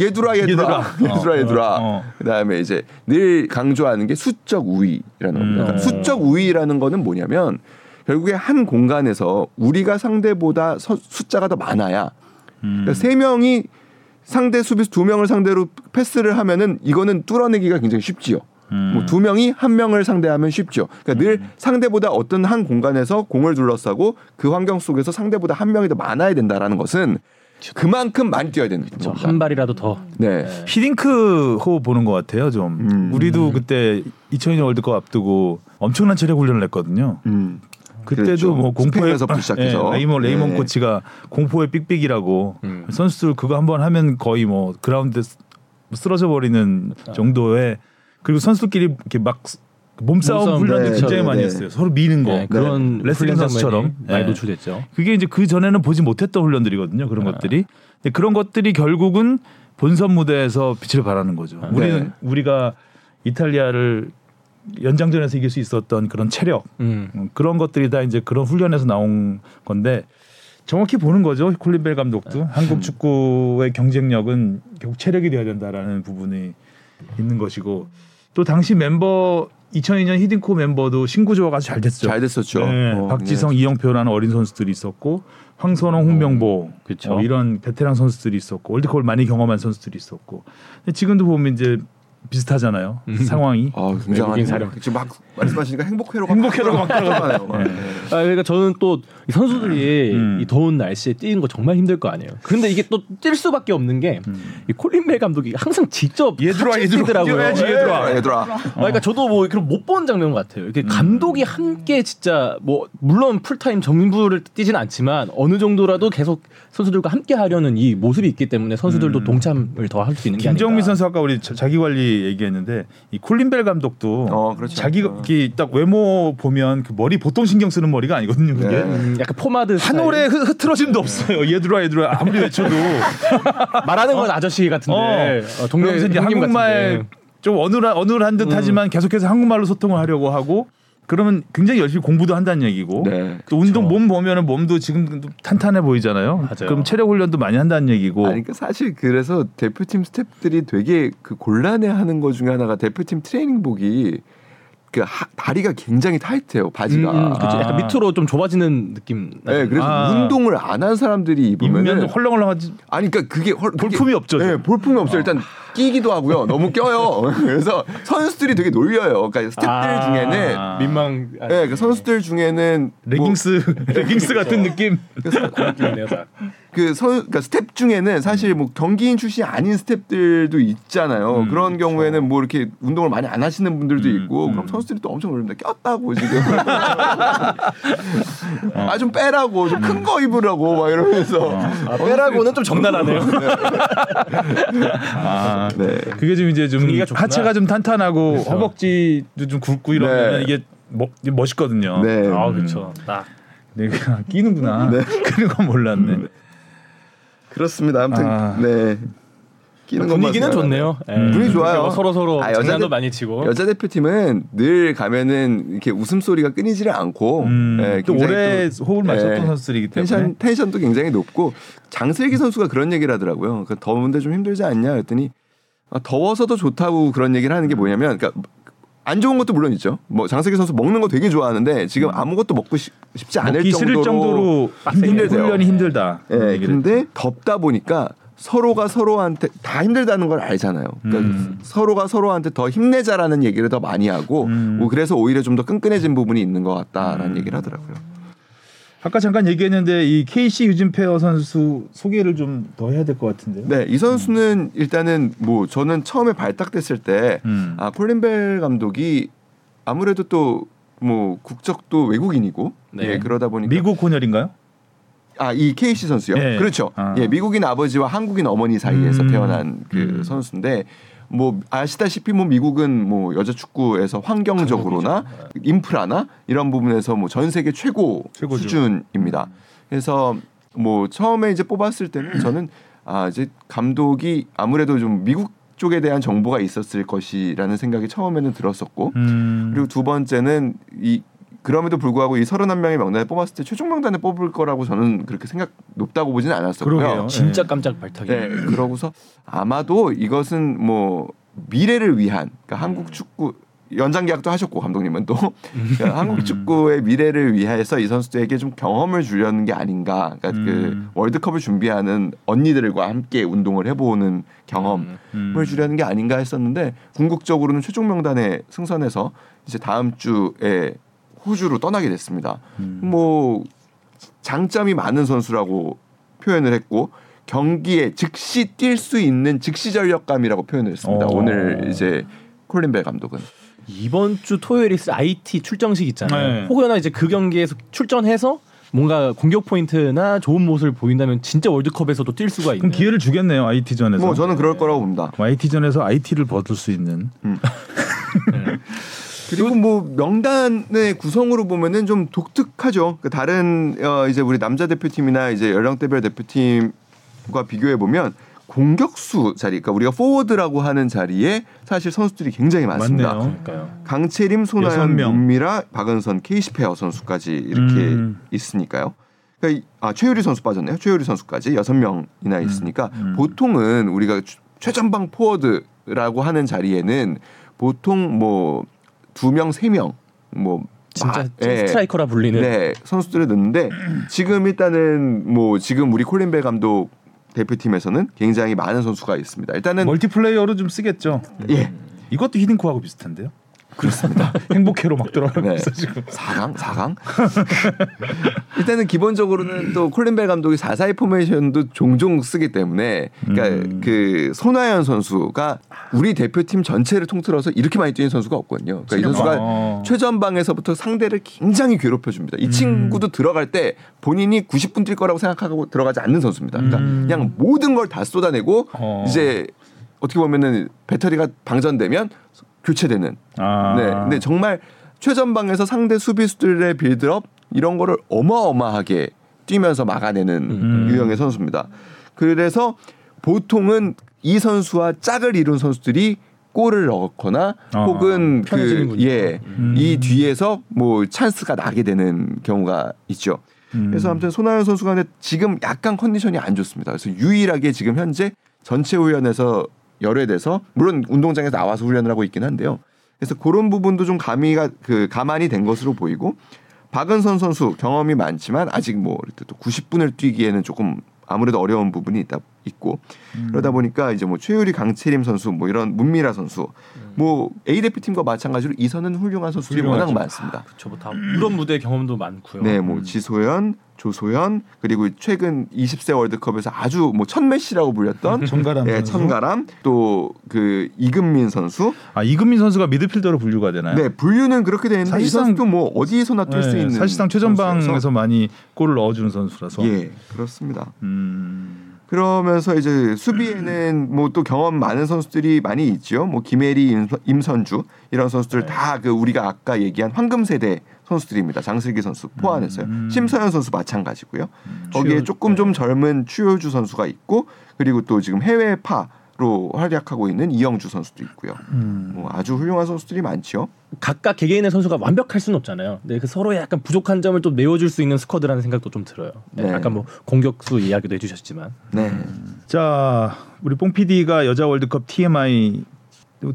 얘들아 얘들아. 어, 예두라 어, 어. 그다음에 이제 늘 강조하는 게 수적 우위라는 겁니다. 음. 그러니까 수적 우위라는 거는 뭐냐면 결국에 한 공간에서 우리가 상대보다 서- 숫자가 더 많아야 음. 그러니까 세 명이 상대 수비수 두 명을 상대로 패스를 하면은 이거는 뚫어내기가 굉장히 쉽지요. 음. 뭐두 명이 한 명을 상대하면 쉽죠. 그러니까 늘 상대보다 어떤 한 공간에서 공을 둘러싸고 그 환경 속에서 상대보다 한 명이 더 많아야 된다라는 것은 그만큼 많이 뛰어야 되는 저 겁니다. 한 발이라도 더. 네. 히딩크 호흡 보는 것 같아요. 좀 음. 우리도 그때 2002년 월드컵 앞두고 엄청난 체력 훈련을 했거든요. 음. 그때도 그랬죠. 뭐 공포의 스페인에서부터 시작해서. 예, 레이먼 레이먼 네. 코치가 공포의 삑삑이라고 음. 선수들 그거 한번 하면 거의 뭐 그라운드 쓰러져 버리는 정도의 그리고 선수들끼리 이렇게 막 몸싸움 훈련도 네, 굉장히 네, 많이 네. 했어요. 서로 미는 거. 네, 그런 레슬링 훈련 선수처럼. 많이 네. 노출됐죠. 그게 이제 그 전에는 보지 못했던 훈련들이거든요. 그런 네. 것들이. 근데 그런 것들이 결국은 본선 무대에서 빛을 발하는 거죠. 네. 우리는 우리가 이탈리아를 연장전에서 이길 수 있었던 그런 체력 음. 음, 그런 것들이 다 이제 그런 훈련에서 나온 건데 정확히 보는 거죠. 콜린벨 감독도 한국 축구의 경쟁력은 결국 체력이 돼야 된다라는 부분이 있는 것이고 또 당시 mem버 2002년 히딩코 멤버도 신구 조화가 아주 잘 됐죠. 잘 됐었죠. 네, 어, 박지성, 이영표라는 어린 선수들이 있었고 황선홍, 홍명보 그쵸. 어, 이런 베테랑 선수들이 있었고 월드컵을 많이 경험한 선수들이 있었고 근데 지금도 보면 이제 비슷하잖아요 상황이 아, 굉장한 사령. 지금 막 말씀하시니까 행복회로가 행복회로가 막 들어가네요. 네. 아, 그러니까 저는 또이 선수들이 음. 이 더운 날씨에 뛰는 거 정말 힘들 거 아니에요. 근데 이게 또 뛸 수밖에 없는 게이 콜린 벨 감독이 항상 직접 음. 얘들아, 얘들아. 뛰어야지, 예. 얘들아. 얘들아. 아, 그러니까 저도 뭐 그런 못 본 장면 같아요. 이렇게 음. 감독이 함께 진짜 뭐 물론 풀타임 정부를 뛰진 않지만 어느 정도라도 계속 선수들과 함께 하려는 이 모습이 있기 때문에 선수들도 동참을 더 할 수 있는 게 음. 김정민 아닌가. 선수 아까 우리 자- 자기 관리 얘기했는데 이 콜린 벨 감독도 어, 그렇죠. 자기가 어. 이딱 외모 보면 그 머리 보통 신경 쓰는 머리가 아니거든요. 그게 네. 음, 약간 포마드 한. 올에 흐- 흐트러짐도 없어요. 얘들아 얘들아 아무리 외쳐도 말하는 건 아저씨 같은데 어, 동네 그러면서 이제 형님 한국말 같은데. 좀 어눌한 어눌한 듯하지만 계속해서 한국말로 소통을 하려고 하고 그러면 굉장히 열심히 공부도 한다는 얘기고 네. 또 운동 몸 보면은 몸도 지금 탄탄해 보이잖아요. 맞아요. 그럼 체력 훈련도 많이 한다는 얘기고 아니 그러니까 사실 그래서 대표팀 스태프들이 되게 그 곤란해하는 것 중에 하나가 대표팀 트레이닝복이 그 하- 다리가 굉장히 타이트해요 바지가. 음, 음, 그쵸. 아. 약간 밑으로 좀 좁아지는 느낌. 네, 그래서 아. 운동을 안 한 사람들이 입으면 헐렁헐렁하지 아니 그러니까 그게 헐, 그게- 볼품이 없죠. 네, 좀. 볼품이 없어요. 일단 끼기도 하고요. 너무 껴요. 그래서 선수들이 되게 놀려요. 그러니까 스태프들 아. 중에는 민망. 아, 네, 그 선수들 중에는 뭐 레깅스 레깅스 같은 느낌. 느낌이네요. 다. 그 선, 그러니까 스태프 중에는 사실 뭐 경기인 출신이 아닌 스태프들도 있잖아요. 음, 그런 경우에는 뭐 이렇게 운동을 많이 안 하시는 분들도 음, 있고 음. 그럼 선수들이 또 엄청 놀립니다. 꼈다고 지금. 아좀 빼라고 좀 큰 거 입으라고 막 이러면서. 아, 빼라고는 좀 적나라네요. 아, 네. 그게 좀 이제 좀. 하체가 좀 탄탄하고 그렇죠. 허벅지도 좀 굵고 이러면 네. 이게 멋, 멋있거든요. 네. 아 그렇죠. 딱. 내가 끼는구나. 네. 그런 건 몰랐네. 그렇습니다. 아무튼 아. 네. 끼는 분위기는. 좋네요. 음. 분위기 좋아요. 서로 서로 아, 장난도 여자들- 많이 치고. 여자 대표팀은 늘 가면은 이렇게 웃음 소리가 끊이지를 않고 음, 네, 또 오래 또- 호흡을 맞췄던 네. 선수들이기 때문에. 텐션 텐션도 굉장히 높고 장슬기 선수가 그런 얘기를 하더라고요. 그러니까 더운데 좀 힘들지 않냐 그랬더니 아, 더워서도 좋다고 그런 얘기를 하는 게 뭐냐면 그러니까 안 좋은 것도 물론 있죠. 뭐 장슬기 선수 먹는 거 되게 좋아하는데 지금 아무것도 먹고 싶, 지 않을 정도로, 정도로 힘들, 힘들대요. 훈련이 힘들다. 예, 얘기를 근데 덥다 보니까 서로가 서로한테 다 힘들다는 걸 알잖아요. 그러니까 음. 서로가 서로한테 더 힘내자라는 얘기를 더 많이 하고 음. 뭐 그래서 오히려 좀 더 끈끈해진 부분이 있는 것 같다라는 음. 얘기를 하더라고요. 아까 잠깐 얘기했는데 이 KC 유진페어 선수 소개를 좀 더 해야 될 것 같은데요. 네, 이 선수는 일단은 뭐 저는 처음에 발탁됐을 때 음. 아, 콜린벨 감독이 아무래도 또 뭐 국적도 외국인이고 네. 예, 그러다 보니까 미국 혼혈인가요? 아, 이 KC 선수요. 예. 그렇죠. 아. 예, 미국인 아버지와 한국인 어머니 사이에서 음. 태어난 그 음. 선수인데 뭐 아시다시피 뭐 미국은 뭐 여자 축구에서 환경적으로나 인프라나 이런 부분에서 뭐 전 세계 최고 최고죠. 수준입니다. 그래서 뭐 처음에 이제 뽑았을 때는 저는 아 이제 감독이 아무래도 좀 미국 쪽에 대한 정보가 있었을 것이라는 생각이 처음에는 들었었고 음. 그리고 두 번째는 이 그럼에도 불구하고 이 31명의 명단에 뽑았을 때 최종 명단에 뽑을 거라고 저는 그렇게 생각 높다고 보지는 않았었고요. 그러게요. 진짜 네. 깜짝 발탁이. 네, 그러고서 아마도 이것은 뭐 미래를 위한 그러니까 한국 축구 연장 계약도 하셨고 감독님은 또 한국 축구의 미래를 위해서 이 선수들에게 좀 경험을 주려는 게 아닌가. 그러니까 음. 그 월드컵을 준비하는 언니들과 함께 운동을 해보는 경험을 음. 주려는 게 아닌가 했었는데 궁극적으로는 최종 명단에 승선해서 이제 다음 주에 호주로 떠나게 됐습니다. 음. 뭐 장점이 많은 선수라고 표현을 했고 경기에 즉시 뛸 수 있는 즉시 전력감이라고 표현을 했습니다. 어. 오늘 이제 콜린 벨 감독은 이번 주 토요일에 IT 출정식 있잖아요. 네. 혹여나 이제 그 경기에서 출전해서 뭔가 공격 포인트나 좋은 모습을 보인다면 진짜 월드컵에서도 뛸 수가 있는. 그럼 기회를 주겠네요 IT전에서. 뭐 저는 그럴 거라고 봅니다. IT전에서 IT를 벗을 수 있는. 그리고 뭐 명단의 구성으로 보면은 좀 독특하죠. 그 다른 어 이제 우리 남자 대표팀이나 이제 연령대별 대표팀과 비교해 보면 공격수 자리, 그러니까 우리가 포워드라고 하는 자리에 사실 선수들이 굉장히 많습니다. 맞네요. 강채림, 손화연, 명. 문미라, 박은선, 케이시 페어 선수까지 이렇게 음. 있으니까요. 그러니까 이- 아 최유리 선수 빠졌네요. 최유리 선수까지 여섯 명이나 있으니까 음. 보통은 우리가 최- 최전방 포워드라고 하는 자리에는 보통 뭐 두 명, 세 명, 뭐 진짜 마- 예. 스트라이커라 불리는. 네, 선수들을 넣는데 지금 일단은 뭐 지금 우리 콜린벨 감독 대표팀에서는 굉장히 많은 선수가 있습니다. 일단은 멀티플레이어로 좀 쓰겠죠. 예. 이것도 히딩크하고 비슷한데요. 그렇습니다. 행복회로 막 들어가고 네. 있어 지금. 4강? 4강? 일단은 기본적으로는 또 콜린벨 감독이 4-4-2 포메이션도 종종 쓰기 때문에 그러니까 음. 그 손화연 선수가 우리 대표팀 전체를 통틀어서 이렇게 많이 뛰는 선수가 없거든요. 그러니까 이 선수가 어. 최전방에서부터 상대를 굉장히 괴롭혀 줍니다. 이 친구도 들어갈 때 본인이 90분 뛸 거라고 생각하고 들어가지 않는 선수입니다. 그러니까 음. 그냥 모든 걸 다 쏟아내고 어. 이제 어떻게 보면은 배터리가 방전되면 교체되는 아. 네. 근데 정말 최전방에서 상대 수비수들의 빌드업 이런 거를 어마어마하게 뛰면서 막아내는 음. 유형의 선수입니다. 그래서 보통은 이 선수와 짝을 이룬 선수들이 골을 넣거나 아, 혹은. 그 예, 음. 이 뒤에서 뭐 찬스가 나게 되는 경우가 있죠. 음. 그래서 아무튼 손아연 선수가 지금 약간 컨디션이 안 좋습니다. 그래서 유일하게 지금 현재 전체 훈련에서 열외돼서 물론 운동장에서 나와서 훈련을 하고 있긴 한데요. 그래서 그런 부분도 좀 가미가 그 가만히 된 것으로 보이고 박은선 선수 경험이 많지만 아직 뭐 또 90분을 뛰기에는 조금 아무래도 어려운 부분이 있다 있고 그러다 보니까 이제 뭐 최유리 강채림 선수 뭐 이런 문미라 선수 뭐 A 대표팀과 마찬가지로 이선은 훌륭한 선수들이 워낙 훌륭하죠. 많습니다. 그렇죠. 뭐 다 유럽 무대 경험도 많고요. 네, 뭐 지소연, 조소연 그리고 최근 20세 월드컵에서 아주 뭐 천메시라고 불렸던 천가람 예. 천가람 또 그 이금민 선수. 아 이금민 선수가 미드필더로 분류가 되나요? 네, 분류는 그렇게 이 사실상- 선수도 뭐 어디에서나 뛸수 네, 있는 사실상. 최전방에서 많이 골을 넣어주는 선수라서. 예, 그렇습니다. 음. 그러면서 이제 수비에는 뭐 또 경험 많은 선수들이 많이 있죠. 뭐 김혜리, 임선- 임선주 이런 선수들 다그 우리가 아까 얘기한 황금 세대 선수들입니다. 장슬기 선수 포함해서요. 음. 심서연 선수 마찬가지고요. 거기에 추요- 조금 좀 젊은 추효주 선수가 있고 그리고 또 지금 해외 파로 활약하고 있는 이영주 선수도 있고요. 음. 뭐 아주 훌륭한 선수들이 많죠. 각각 개개인의 선수가 완벽할 수는 없잖아요. 네, 그 서로의 약간 부족한 점을 좀 메워줄 수 있는 스쿼드라는 생각도 좀 들어요. 네, 네. 아까 뭐 공격수 이야기도 해주셨지만 네. 자 우리 뽕 PD가 여자 월드컵 TMI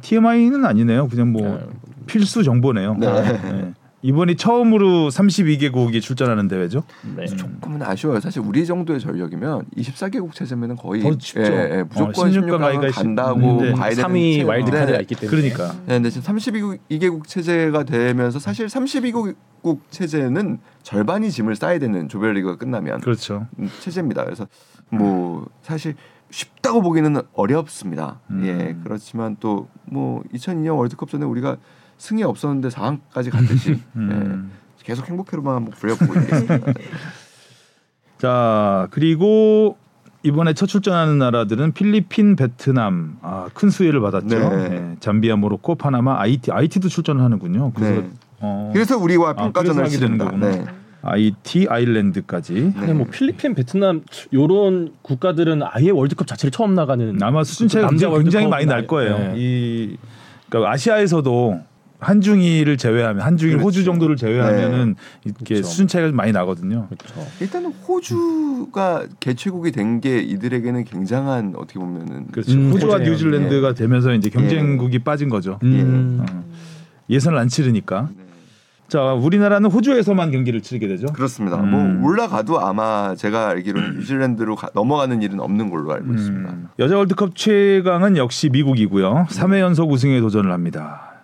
TMI는 아니네요. 그냥 뭐 네. 필수 정보네요. 네. 네. 이번이 처음으로 32개국이 출전하는 대회죠. 네. 조금은 아쉬워요. 사실 우리 정도의 전력이면 24개국 체제면은 거의. 예, 예, 어, 무조건 16강 16강 가기가 간다고 있는데 봐야 되는 3위 체제인데 와일드카드가 있기 때문에 그러니까 네, 근데 지금 32개국 체제가 되면서 사실 32개국 체제는 절반이 짐을 싸야 되는 조별리그가 끝나면 그렇죠. 음, 체제입니다. 그래서 뭐 사실 쉽다고 보기는 어렵습니다. 음. 예, 그렇지만 또 뭐 2002년 월드컵 전에 우리가 승이 없었는데 4강까지 갔듯이 음. 예, 계속 행복해로만 한번 불려보고 있겠습니다. 자 그리고 이번에 첫 출전하는 나라들은 필리핀, 베트남 아, 큰 수혜를 받았죠. 네. 네. 잠비아, 모로코, 파나마, 아이티, 아이티도 출전을 하는군요. 그래서 네. 어, 그래서 우리와 아, 평가전을 하게 되는. 거구나. 네. 아이티, 아일랜드까지 근데 뭐 필리핀, 베트남 요런 국가들은 아예 월드컵 자체를 처음 나가는 아마 수준 차이가 굉장히, 굉장히 많이 날 거예요. 네. 이 그러니까 아시아에서도 한중일을 제외하면 한중일, 그렇죠. 호주 정도를 제외하면은 이렇게 그렇죠. 수준 차이가 좀 많이 나거든요. 그렇죠. 일단은 호주가 개최국이 된 게 이들에게는 굉장한 어떻게 보면은 그렇죠. 음, 호주와. 뉴질랜드가 되면서 이제 경쟁국이 빠진 거죠. 음. 어. 예선을 안 치르니까. 네. 자, 우리나라는 호주에서만 경기를 치르게 되죠. 그렇습니다. 음. 뭐 올라가도 아마 제가 알기로는 뉴질랜드로 가- 넘어가는 일은 없는 걸로 알고 있습니다. 음, 여자 월드컵 최강은 역시 미국이고요. 3회 연속 우승에 도전을 합니다.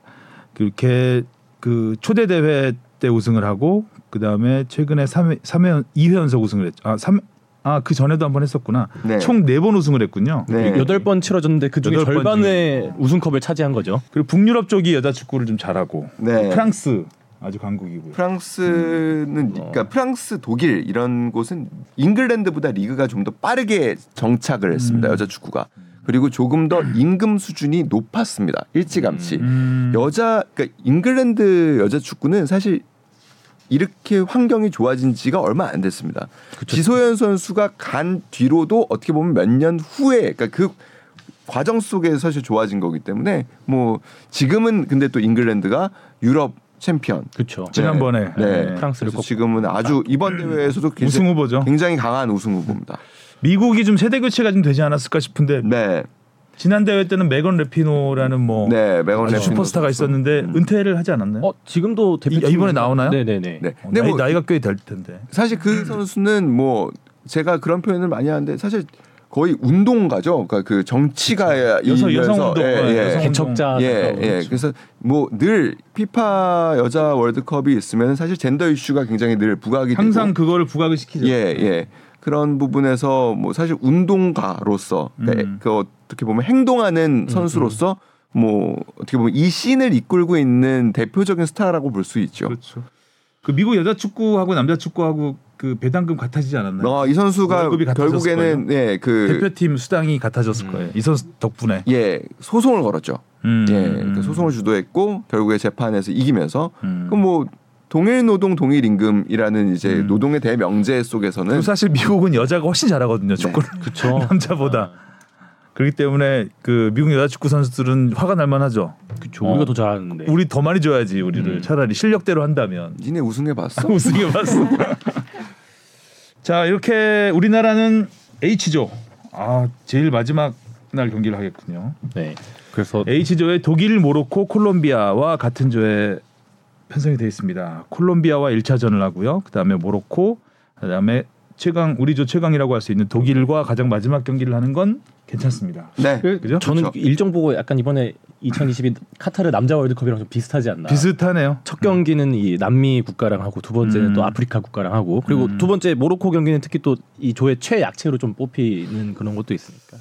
그렇게 그 초대 대회 때 우승을 하고 그 다음에 최근에 3회 3회 2회 연속 우승을 했죠. 아, 3 아, 그 전에도 한 번 했었구나. 네. 총네 번 우승을 했군요. 네. 여덟 번 치러졌는데 그 중에 절반의 우승컵을 차지한 거죠. 그리고 북유럽 쪽이 여자 축구를 좀 잘하고 네. 프랑스 아주 강국이고요. 프랑스는 그러니까 프랑스, 독일 이런 곳은 잉글랜드보다 리그가 좀 더 빠르게 정착을 했습니다. 음. 여자 축구가. 그리고 조금 더 임금 수준이 높았습니다. 일찌감치. 음. 여자 그러니까 잉글랜드 여자 축구는 사실 이렇게 환경이 좋아진 지가 얼마 안 됐습니다. 지소연 선수가 간 뒤로도 어떻게 보면 몇 년 후에 그러니까 그 과정 속에서 사실 좋아진 거기 때문에 뭐 지금은 근데 또 잉글랜드가 유럽 챔피언 그렇죠. 지난번에 네. 네. 프랑스를. 지금은 아주 이번 대회에서도 우승 굉장히, 후보죠. 굉장히 강한 우승 후보입니다. 미국이 좀 세대 교체가 좀 되지 않았을까 싶은데 네, 지난 대회 때는 메건 라피노라는 뭐 네, 메건 라피노 슈퍼스타가. 있었는데 은퇴를 하지 않았나요? 어 지금도 대표팀 이- 이번에 나오나요? 네네네. 네. 어, 근데 나이, 뭐 나이가 꽤 될 텐데. 사실 그 선수는 뭐 제가 그런 표현을 많이 하는데 사실 거의 운동가죠. 그러니까 그 정치가에 여성 이면서 여성 운동, 예, 예. 여성 개척자. 예, 예. 그래서 뭐 늘 피파 여자 월드컵이 있으면 사실 젠더 이슈가 굉장히 늘 부각이 항상 되고 그거를 부각을 시키죠. 예, 예. 그런 부분에서 뭐 사실 운동가로서 그러니까 음. 그 어떻게 보면 행동하는 선수로서 뭐 어떻게 보면 이 씬을 이끌고 있는 대표적인 스타라고 볼 수 있죠. 그렇죠. 그 미국 여자 축구하고 남자 축구하고 그 배당금 같아지지 않았나요? 어, 이 선수가 결국에는 예, 그 대표팀 수당이 같아졌을 음. 거예요. 이 선수 덕분에. 예, 소송을 걸었죠. 음. 예, 그 소송을 주도했고 결국에 재판에서 이기면서 음. 그럼 뭐 동일 노동 동일 임금이라는 이제 음. 노동의 대명제 속에서는 사실 미국은 여자가 훨씬 잘하거든요. 축구를. 그렇죠. 남자보다. 그렇기 때문에 그 미국 여자 축구 선수들은 화가 날 만하죠. 그렇죠. 어. 우리가 더 잘하는데. 우리 더 많이 줘야지 우리를 음. 차라리 실력대로 한다면. 니네 우승해 봤어? 우승해 봤어. 자 이렇게 우리나라는 H조. 아 제일 마지막 날 경기를 하겠군요. 네. 그래서 H조에 독일, 모로코, 콜롬비아와 같은 조에 편성이 되어 있습니다. 콜롬비아와 1차전을 하고요. 그다음에 모로코, 그다음에 최강 우리 조 최강이라고 할 수 있는 독일과 가장 마지막 경기를 하는 건 괜찮습니다. 네. 그죠? 저는 그렇죠. 일정 보고 약간 이번에 2022 카타르 남자 월드컵이랑 좀 비슷하지 않나. 비슷하네요. 첫 경기는 이 남미 국가랑 하고 두 번째는 음. 또 아프리카 국가랑 하고 그리고 음. 두 번째 모로코 경기는 특히 또 이 조의 최약체로 좀 뽑히는 그런 것도 있으니까.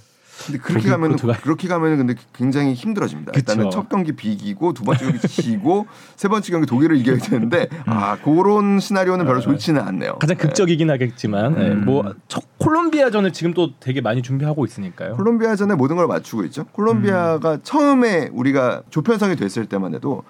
근데 그렇게 가면 그렇게 가면은 근데 굉장히 힘들어집니다. 그쵸. 일단은 첫 경기 비기고 두 번째 경기 지고 세 번째 경기 독일을 이겨야 되는데 아 그런 시나리오는 별로 좋지는 않네요. 가장 네. 극적이긴 하겠지만 네, 음. 뭐첫 콜롬비아전을 지금 또 되게 많이 준비하고 있으니까요. 콜롬비아전에 모든 걸 맞추고 있죠. 콜롬비아가 음. 처음에 우리가 조편성이 됐을 때만 해도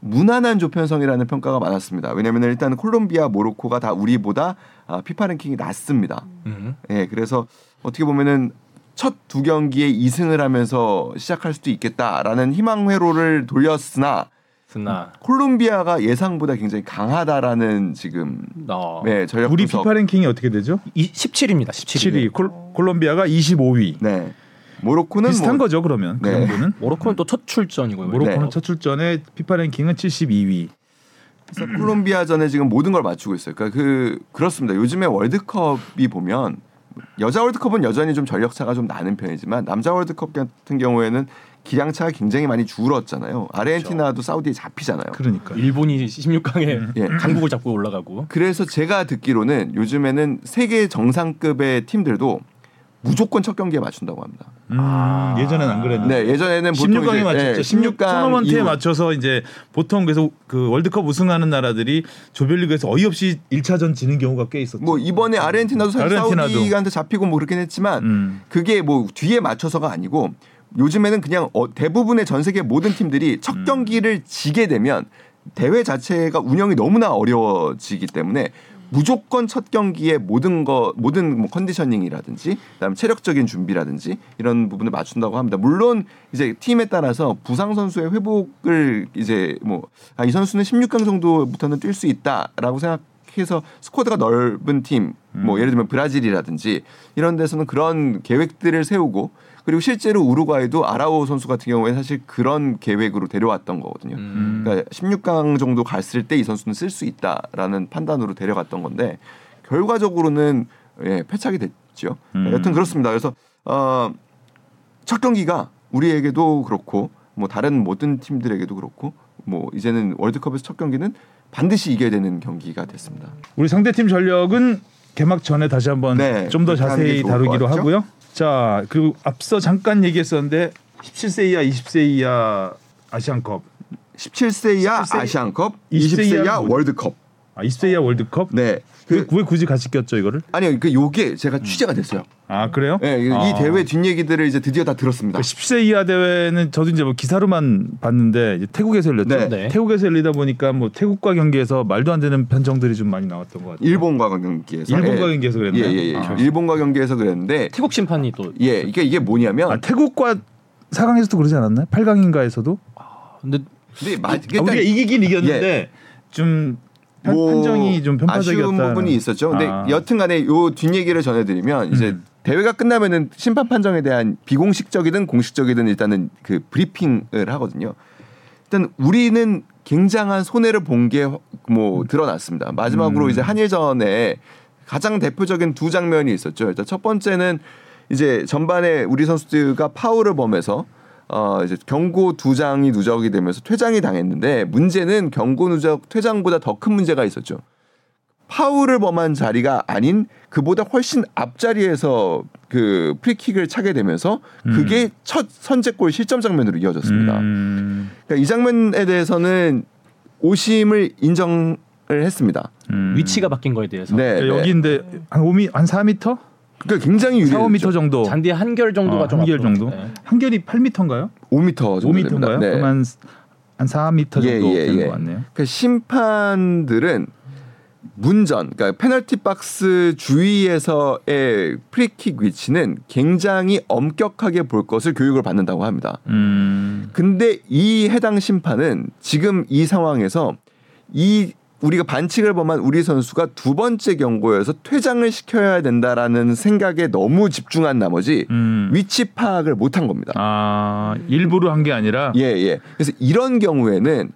무난한 조편성이라는 평가가 많았습니다. 왜냐하면 일단 콜롬비아, 모로코가 다 우리보다 아, 피파 랭킹이 낮습니다. 음. 예, 그래서 어떻게 보면은 첫 두 경기에 2승을 하면서 시작할 수도 있겠다라는 희망 회로를 돌렸으나 스나. 콜롬비아가 예상보다 굉장히 강하다라는 지금 어. 네 전력 우리 분석. 피파 랭킹이 어떻게 되죠? 이 17입니다. 17위. 7위. 콜, 콜롬비아가 25위. 네 모로코는 비슷한 뭐 거죠 그러면 그 네. 정도는. 모로코는 또 첫 출전이고요. 모로코는 네. 첫 출전에 피파 랭킹은 72위. 그래서 콜롬비아전에 지금 모든 걸 맞추고 있어요. 그러니까 그 그렇습니다. 요즘에 월드컵이 보면 여자 월드컵은 여전히 좀 전력 차가 좀 나는 편이지만 남자 월드컵 같은 경우에는 기량 차가 굉장히 많이 줄었잖아요. 아르헨티나도 사우디에 잡히잖아요. 그러니까. 일본이 16강에 예. 강국을 잡고 올라가고. 그래서 제가 듣기로는 요즘에는 세계 정상급의 팀들도 무조건 첫 경기에 맞춘다고 합니다. 음, 예전엔 안 그랬는데. 네, 예전에는 보통 16강에 이제, 맞췄죠. 예, 16 토너먼트에 이후. 맞춰서 이제 보통 그래서 그 월드컵 우승하는 나라들이 조별리그에서 어이없이 1차전 지는 경우가 꽤 있었죠. 뭐 이번에 아르헨티나도 사실 아르헨티나도. 사우디한테 잡히고 뭐 그렇긴 했지만 음. 그게 뭐 뒤에 맞춰서가 아니고 요즘에는 그냥 어, 대부분의 전 세계 모든 팀들이 음. 첫 경기를 지게 되면 대회 자체가 운영이 너무나 어려워지기 때문에 무조건 첫 경기에 모든 거 모든 뭐 컨디셔닝이라든지 그다음 체력적인 준비라든지 이런 부분을 맞춘다고 합니다. 물론 이제 팀에 따라서 부상 선수의 회복을 이제 뭐 이 선수는 16강 정도부터는 뛸 수 있다라고 생각 해서 스쿼드가 넓은 팀, 뭐 음. 예를 들면 브라질이라든지 이런 데서는 그런 계획들을 세우고 그리고 실제로 우루과이도 아라오 선수 같은 경우에 사실 그런 계획으로 데려왔던 거거든요. 음. 그러니까 16강 정도 갔을 때 이 선수는 쓸 수 있다라는 판단으로 데려갔던 건데 결과적으로는 예, 패착이 됐죠. 음. 여튼 그렇습니다. 그래서 어, 첫 경기가 우리에게도 그렇고 뭐 다른 모든 팀들에게도 그렇고 뭐 이제는 월드컵에서 첫 경기는 반드시 이겨야 되는 경기가 됐습니다. 우리 상대팀 전력은 개막 전에 다시 한번 네, 좀더 그렇게 하는 게 자세히 다루기로? 하고요. 자 그리고 앞서 잠깐 얘기했었는데 17세 이하, 20세 이하 아시안컵, 17세 이하 17세 아시안컵, 20세 20세 이하 월드컵. 아 20세 이하 월드컵. 네. 왜, 그왜 굳이 같이 꼈죠 이거를? 아니요. 그 요게 제가 취재가 됐어요. 아 그래요? 네, 이 아. 대회 뒷얘기들을 이제 드디어 다 들었습니다. 그 10세 이하 대회는 저도 이제 뭐 기사로만 봤는데 이제 태국에서 열렸죠. 네. 네. 태국에서 열리다 보니까 뭐 태국과 경기에서 말도 안 되는 편정들이 좀 많이 나왔던 것 같아요. 일본과 경기에서 일본과 예. 경기에서 그랬나요? 예, 예, 예. 아. 일본과 경기에서 그랬는데 태국 심판이 또 예, 이게 이게 뭐냐면 아, 태국과 4강에서도 그러지 않았나요? 8강인가에서도 근데 근데 마, 아, 우리가 이기긴 이겼는데 좀 편, 뭐 판정이 좀 편파적이었다. 아쉬운 부분이 있었죠. 근데 아. 여튼간에 요 뒷얘기를 전해드리면 이제 음. 대회가 끝나면은 심판 판정에 대한 비공식적이든 공식적이든 일단은 그 브리핑을 하거든요. 일단 우리는 굉장한 손해를 본 게 뭐 드러났습니다. 마지막으로 음. 이제 한일전에 가장 대표적인 두 장면이 있었죠. 일단 첫 번째는 이제 전반에 우리 선수들과 파울을 범해서 어 이제 경고 두 장이 누적이 되면서 퇴장이 당했는데 문제는 경고 누적 퇴장보다 더 큰 문제가 있었죠. 파울을 범한 자리가 아닌 그보다 훨씬 앞자리에서 그 프리킥을 차게 되면서 그게 첫 선제골 실점 장면으로 이어졌습니다. 음, 그러니까 이 장면에 대해서는 오심을 인정을 했습니다. 음. 위치가 바뀐 거에 대해서 네, 그러니까 네. 여기인데 한 5미 한 4m? 그러니까 굉장히 4, 유리했죠. 5m 정도. 잔디 한결 정도가 어, 좀 한결 정도. 네. 한결이 8m인가요? 5m 정도 5m인가요? 됩니다. 네. 그럼 한, 한 4m 정도 예, 예, 되는 예. 것 같네요. 그 심판들은 문전, 그러니까 페널티 박스 주위에서의 프리킥 위치는 굉장히 엄격하게 볼 것을 교육을 받는다고 합니다. 음, 근데 이 해당 심판은 지금 이 상황에서 이 우리가 반칙을 범한 우리 선수가 두 번째 경고여서 퇴장을 시켜야 된다라는 생각에 너무 집중한 나머지 음. 위치 파악을 못한 겁니다. 아 일부러 한 게 아니라 예, 예. 그래서 이런 경우에는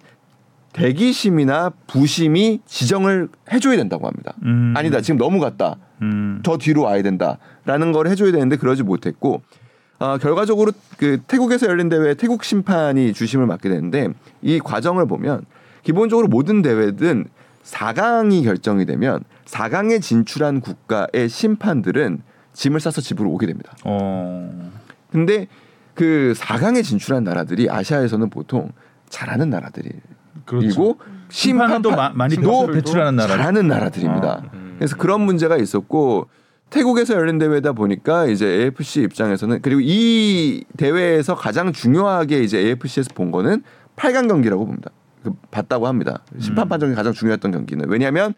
대기심이나 부심이 지정을 해줘야 된다고 합니다. 음. 아니다, 지금 너무 갔다. 음, 더 뒤로 와야 된다라는 걸 해줘야 되는데 그러지 못했고 아, 결과적으로 그 태국에서 열린 대회 태국 심판이 주심을 맡게 되는데 이 과정을 보면 기본적으로 모든 대회든 4강이 결정이 되면 4강에 진출한 국가의 심판들은 짐을 싸서 집으로 오게 됩니다. 어, 근데 그 4강에 진출한 나라들이 아시아에서는 보통 잘하는 나라들이고 그렇죠. 마- 많이 도 배출하는 나라. 잘하는 나라들입니다. 아, 음. 그래서 그런 문제가 있었고 태국에서 열린 대회다 보니까 이제 AFC 입장에서는 그리고 이 대회에서 가장 중요하게 이제 AFC에서 본 거는 8강 경기라고 봅니다. 그 봤다고 합니다. 심판 음. 판정이 가장 중요했던 경기는 왜냐하면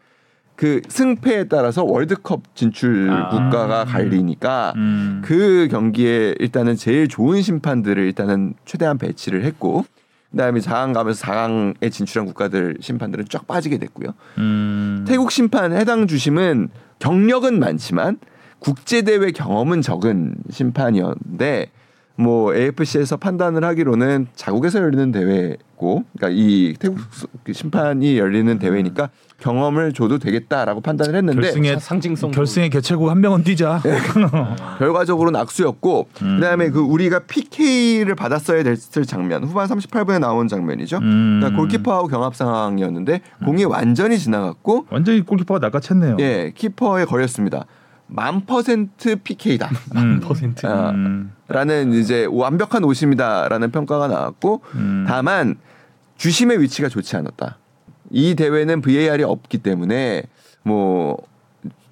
그 승패에 따라서 월드컵 진출 아. 국가가 갈리니까 음. 그 경기에 일단은 제일 좋은 심판들을 일단은 최대한 배치를 했고 그다음에 4강 가면서 4강에 진출한 국가들 심판들은 쫙 빠지게 됐고요. 음. 태국 심판 해당 주심은 경력은 많지만 국제 대회 경험은 적은 심판이었는데 뭐 AFC에서 판단을 하기로는 자국에서 열리는 대회고, 그러니까 이 태국 그 심판이 열리는 대회니까 경험을 줘도 되겠다라고 판단을 했는데 결승에 상징성 결승에 개최국 한 명은 뛰자. 결과적으로는 악수였고 음. 그다음에 그 우리가 PK를 받았어야 됐을 장면 후반 38분에 나온 장면이죠. 음. 그러니까 골키퍼하고 경합 상황이었는데 공이 완전히 지나갔고 완전히 골키퍼가 낚아챘네요. 예 키퍼에 걸렸습니다. 만 퍼센트 PK다. 음. 퍼센트. 아, 음. 라는 이제 완벽한 오심이다라는 평가가 나왔고 음. 다만 주심의 위치가 좋지 않았다. 이 대회는 VAR이 없기 때문에 뭐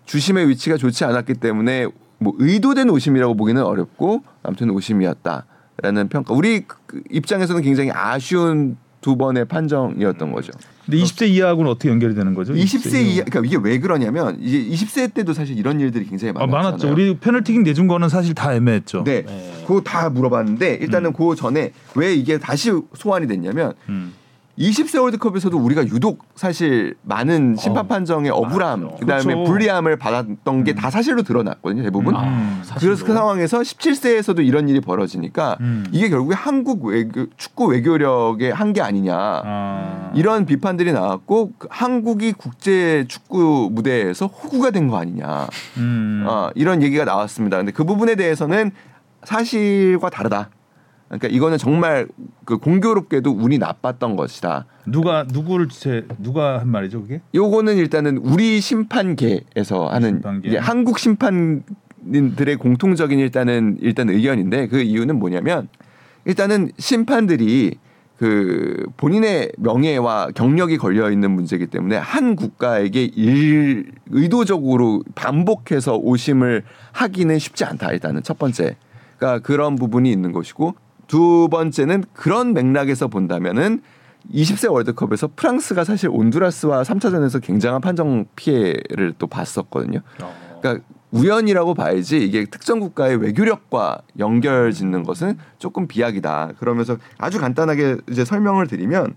주심의 위치가 좋지 않았기 때문에 뭐 의도된 오심이라고 보기는 어렵고 아무튼 오심이었다라는 평가. 우리 그 입장에서는 굉장히 아쉬운 두 번의 판정이었던 거죠. 근데 20세 이하하고는 어떻게 연결이 되는 거죠? 20세 이하 그러니까 이게 왜 그러냐면 이제 20세 때도 사실 이런 일들이 굉장히 아, 많았잖아요. 많았죠. 우리 페널티킥 내준 거는 사실 다 애매했죠. 네. 네. 그거 다 물어봤는데 일단은 그 전에 왜 이게 다시 소환이 됐냐면 음. 20세 월드컵에서도 우리가 유독 사실 많은 심판 어, 판정의 억울함, 맞죠. 그다음에 그렇죠. 불리함을 받았던 게 다 사실로 드러났거든요, 대부분. 아, 그래서 그 상황에서 17세에서도 이런 일이 벌어지니까 음. 이게 결국에 한국 외교, 축구 외교력의 한계 아니냐. 아. 이런 비판들이 나왔고 그 한국이 국제 축구 무대에서 호구가 된 거 아니냐. 음. 어, 이런 얘기가 나왔습니다. 근데 그 부분에 대해서는 사실과 다르다. 그러니까 이거는 정말 그 공교롭게도 운이 나빴던 것이다. 누가 누구를 제 누가 한 말이죠 그게? 요거는 일단은 우리 심판계에서 하는 심판계. 이제 한국 심판들의 공통적인 일단은 일단 의견인데 그 이유는 뭐냐면 일단은 심판들이 그 본인의 명예와 경력이 걸려 있는 문제이기 때문에 한 국가에게 일 의도적으로 반복해서 오심을 하기는 쉽지 않다 일단은 첫 번째 그러니까 그런 부분이 있는 것이고 두 번째는 그런 맥락에서 본다면은 20세 월드컵에서 프랑스가 사실 온두라스와 3차전에서 굉장한 판정 피해를 또 봤었거든요. 그러니까 우연이라고 봐야지 이게 특정 국가의 외교력과 연결 짓는 것은 조금 비약이다. 그러면서 아주 간단하게 이제 설명을 드리면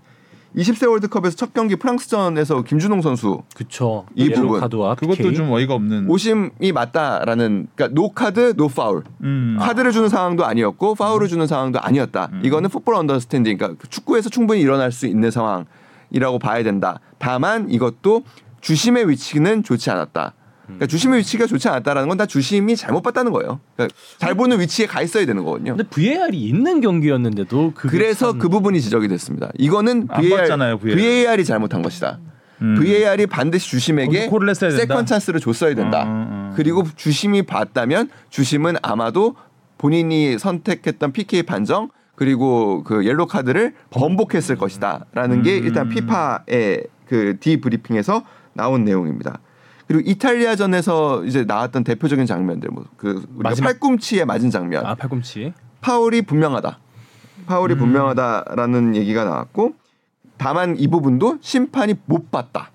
20세 월드컵에서 첫 경기 프랑스전에서 김준홍 선수 그쵸. 이 옐로우 부분. 카드와 그것도 PK. 좀 어이가 없는. 오심이 맞다라는 그러니까 no card no foul. 음. 카드를 주는 상황도 아니었고 파울을 주는 상황도 아니었다. 음. 이거는 football understanding, 그러니까 축구에서 충분히 일어날 수 있는 상황이라고 봐야 된다. 다만 이것도 주심의 위치는 좋지 않았다. 그러니까 주심의 위치가 좋지 않았다라는 건 다 주심이 잘못 봤다는 거예요. 그러니까 잘 보는 위치에 가 있어야 되는 거거든요. 근데 VAR이 있는 경기였는데도 그래서 참- 그 부분이 지적이 됐습니다. 이거는 안 VAR, 봤잖아요, VAR. VAR이 잘못한 것이다. 음. VAR이 반드시 주심에게? second chance를 줬어야 된다. 음, 음. 그리고 주심이 봤다면 주심은 아마도 본인이 선택했던 PK 판정 그리고 그 옐로 카드를 번복했을 것이다라는 게 음. 일단 피파의 그 debriefing에서 나온 내용입니다. 그리고 이탈리아전에서 이제 나왔던 대표적인 장면들 뭐그 우리가 마지막- 팔꿈치에 맞은 장면 아 팔꿈치. 파울이 분명하다. 파울이 음. 분명하다라는 얘기가 나왔고 다만 이 부분도 심판이 못 봤다.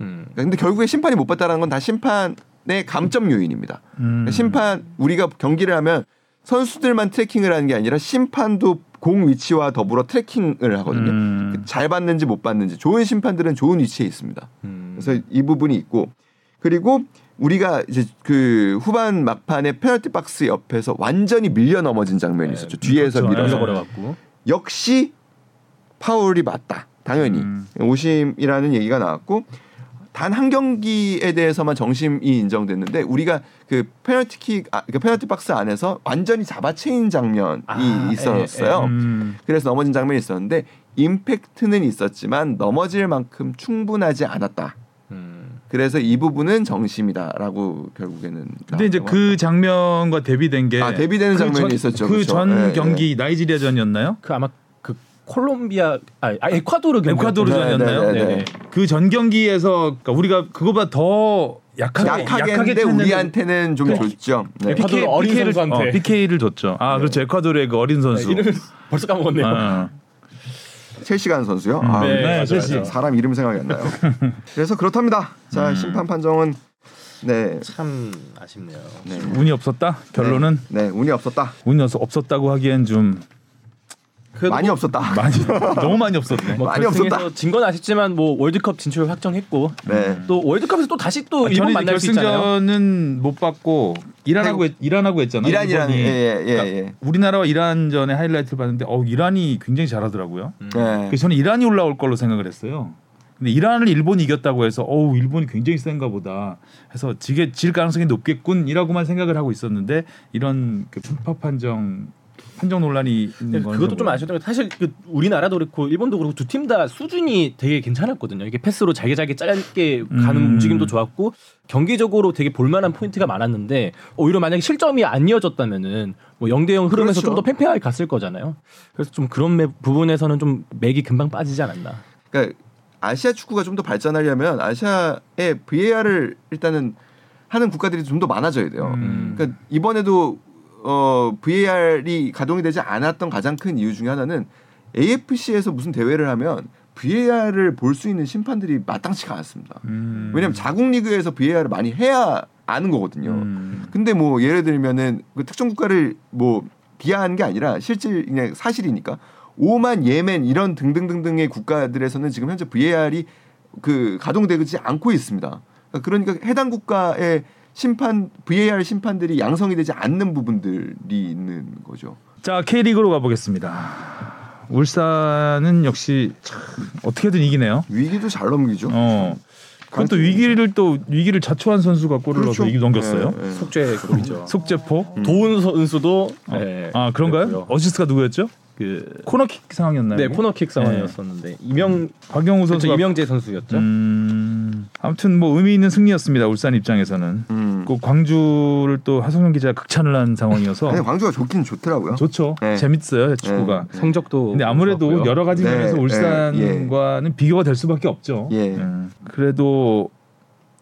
음. 근데 결국에 심판이 못 봤다라는 건 다 심판의 감점 요인입니다. 음. 심판 우리가 경기를 하면 선수들만 tracking을 하는 게 아니라 심판도 공 위치와 더불어 tracking을 하거든요. 음. 잘 봤는지 못 봤는지 좋은 심판들은 좋은 위치에 있습니다. 음. 그래서 이 부분이 있고 그리고 우리가 이제 그 후반 막판에 페널티 박스 옆에서 완전히 밀려 넘어진 장면이 있었죠. 뒤에서 그렇죠. 밀어서 밀어버려갖고. 역시 파울이 맞다. 당연히 음. 오심이라는 얘기가 나왔고 단 한 경기에 대해서만 정심이 인정됐는데 우리가 그 페널티킥 아, 그 페널티 박스 안에서 완전히 잡아채인 장면이 아, 있었어요. 음. 그래서 넘어진 장면이 있었는데 임팩트는 있었지만 넘어질 만큼 충분하지 않았다. 그래서 이 부분은 정심이다라고 결국에는. 근데 이제 왔다. 그 장면과 대비된 게. 아 대비되는 그 장면이 그 전, 있었죠. 그전 그 경기 네, 나이지리아전이었나요? 그 아마 그 콜롬비아 아, 아 에콰도르 경기. 에콰도르전이었나요? 네, 네, 네, 네. 그전 경기에서 그러니까 우리가 그거보다 더 약하게 약하게, 약하게 우리한테는 좀 그, 줬죠. 네. 에콰도르 어린 선수한테 어, PK를 줬죠. 아 그렇죠. 에콰도르의 그 어린 선수. 네, 이름 벌써 까먹었네요. 아. 3시간 선수요. 아, 네, 네, 사람 이름 생각이 안 나요. 그래서 그렇답니다. 자, 음. 심판 판정은 네. 참 아쉽네요. 네. 운이 없었다. 결론은 네, 네 운이 없었다. 운이 없었다고 하기엔 좀 많이 뭐- 없었다. 많이 너무 많이 없었네. 뭐 많이 없었다. 진건 아쉽지만 뭐 월드컵 진출 확정했고 네. 또 월드컵에서 또 다시 또 아, 일본 만날 수 있잖아요. 결승전은 못 봤고 이란하고 했, 이란하고 했잖아요. 이란이랑 일본이. 예예 예, 그러니까 예. 우리나라와 이란전의 하이라이트를 봤는데 어 이란이 굉장히 잘하더라고요. 음. 예. 그래서 저는 이란이 올라올 걸로 생각을 했어요. 근데 이란을 일본이 이겼다고 해서 어우 일본이 굉장히 센가 보다 해서 지게 질 가능성이 높겠군이라고만 생각을 하고 있었는데 이런 그 편파 판정 판정 논란이 있는 건 그것도 좀 아쉬웠던 게 사실 그 우리나라도 그렇고 일본도 그렇고 두 팀 다 수준이 되게 괜찮았거든요. 이게 패스로 잘게 잘게 짧게 가는 음. 움직임도 좋았고 경기적으로 되게 볼만한 포인트가 많았는데 오히려 만약에 실점이 안 이어졌다면은 뭐 0대 0 흐름에서 그렇죠. 좀더 팽팽하게 갔을 거잖아요. 그래서 좀 그런 매- 부분에서는 좀 맥이 금방 빠지지 않았나. 그러니까 아시아 축구가 좀 더 발전하려면 아시아의 VAR을 일단은 하는 국가들이 좀 더 많아져야 돼요. 음. 그러니까 이번에도 어 VAR이 가동이 되지 않았던 가장 큰 이유 중에 하나는 AFC에서 무슨 대회를 하면 VAR을 볼 수 있는 심판들이 마땅치가 않습니다. 음. 왜냐하면 자국 리그에서 VAR을 많이 해야 아는 거거든요. 음. 근데 뭐 예를 들면은 그 특정 국가를 뭐 비하하는 게 아니라 실질 그냥 사실이니까 오만, 예멘 이런 등등등등의 국가들에서는 지금 현재 VAR이 그 가동되지 않고 있습니다. 그러니까 해당 국가의 심판 VAR 심판들이 양성이 되지 않는 부분들이 있는 거죠. 자 K리그로 가보겠습니다. 울산은 역시 참 어떻게든 이기네요. 위기도 잘 넘기죠. 어. 그것도 위기를 또 위기를 자초한 선수가 골을 그렇죠. 넣어서 넘겼어요. 네, 네. 속죄 그룹이죠. 속재포. 도훈 선수도 네, 아 그런가요? 그랬고요. 어시스트가 누구였죠? 그 코너킥 상황이었나요? 네? 코너킥 상황이었었는데 이명 박영우 그렇죠, 선수가 이명재 선수였죠. 음, 아무튼 뭐 의미 있는 승리였습니다. 울산 입장에서는. 음. 그 광주를 또 하성룡 기자가 극찬을 한 상황이어서 아니, 광주가 좋긴 좋더라고요. 좋죠. 네. 재밌어요 축구가. 성적도 근데 아무래도 좋았고요. 여러 가지 네, 면에서 네, 울산과는 비교가 될 수밖에 없죠. 예. 음, 그래도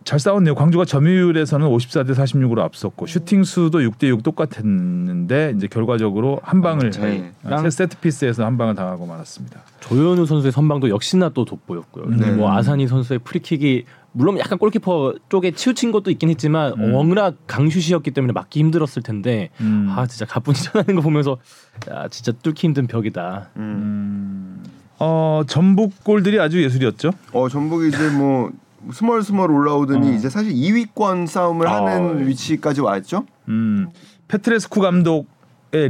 잘 싸웠네요. 광주가 점유율에서는 54대 46으로 앞섰고 슈팅 수도 6대 6 똑같았는데 이제 결과적으로 한 방을 네. 아, 세 세트 피스에서 한 방을 당하고 말았습니다. 조현우 선수의 선방도 역시나 또 돋보였고요. 네. 뭐 아사니 선수의 프리킥이 물론 약간 골키퍼 쪽에 치우친 것도 있긴 했지만 음. 워낙 강슛이었기 때문에 막기 힘들었을 텐데 음. 아 진짜 가뿐히 쳐내는 거 보면서 야 진짜 뚫기 힘든 벽이다. 음. 음, 어 전북 골들이 아주 예술이었죠. 어 전북이 이제 뭐 스멀스멀 올라오더니 어. 이제 사실 2위권 싸움을 아, 하는 예. 위치까지 왔죠. 음, 페트레스쿠 감독의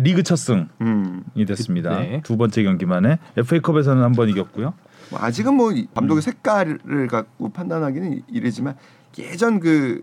리그 첫 승이 음. 됐습니다. 네. 두 번째 경기만에 FA컵에서는 한 번 이겼고요. 뭐 아직은 뭐 이- 음. 감독의 색깔을 갖고 판단하기는 이르지만 예전 그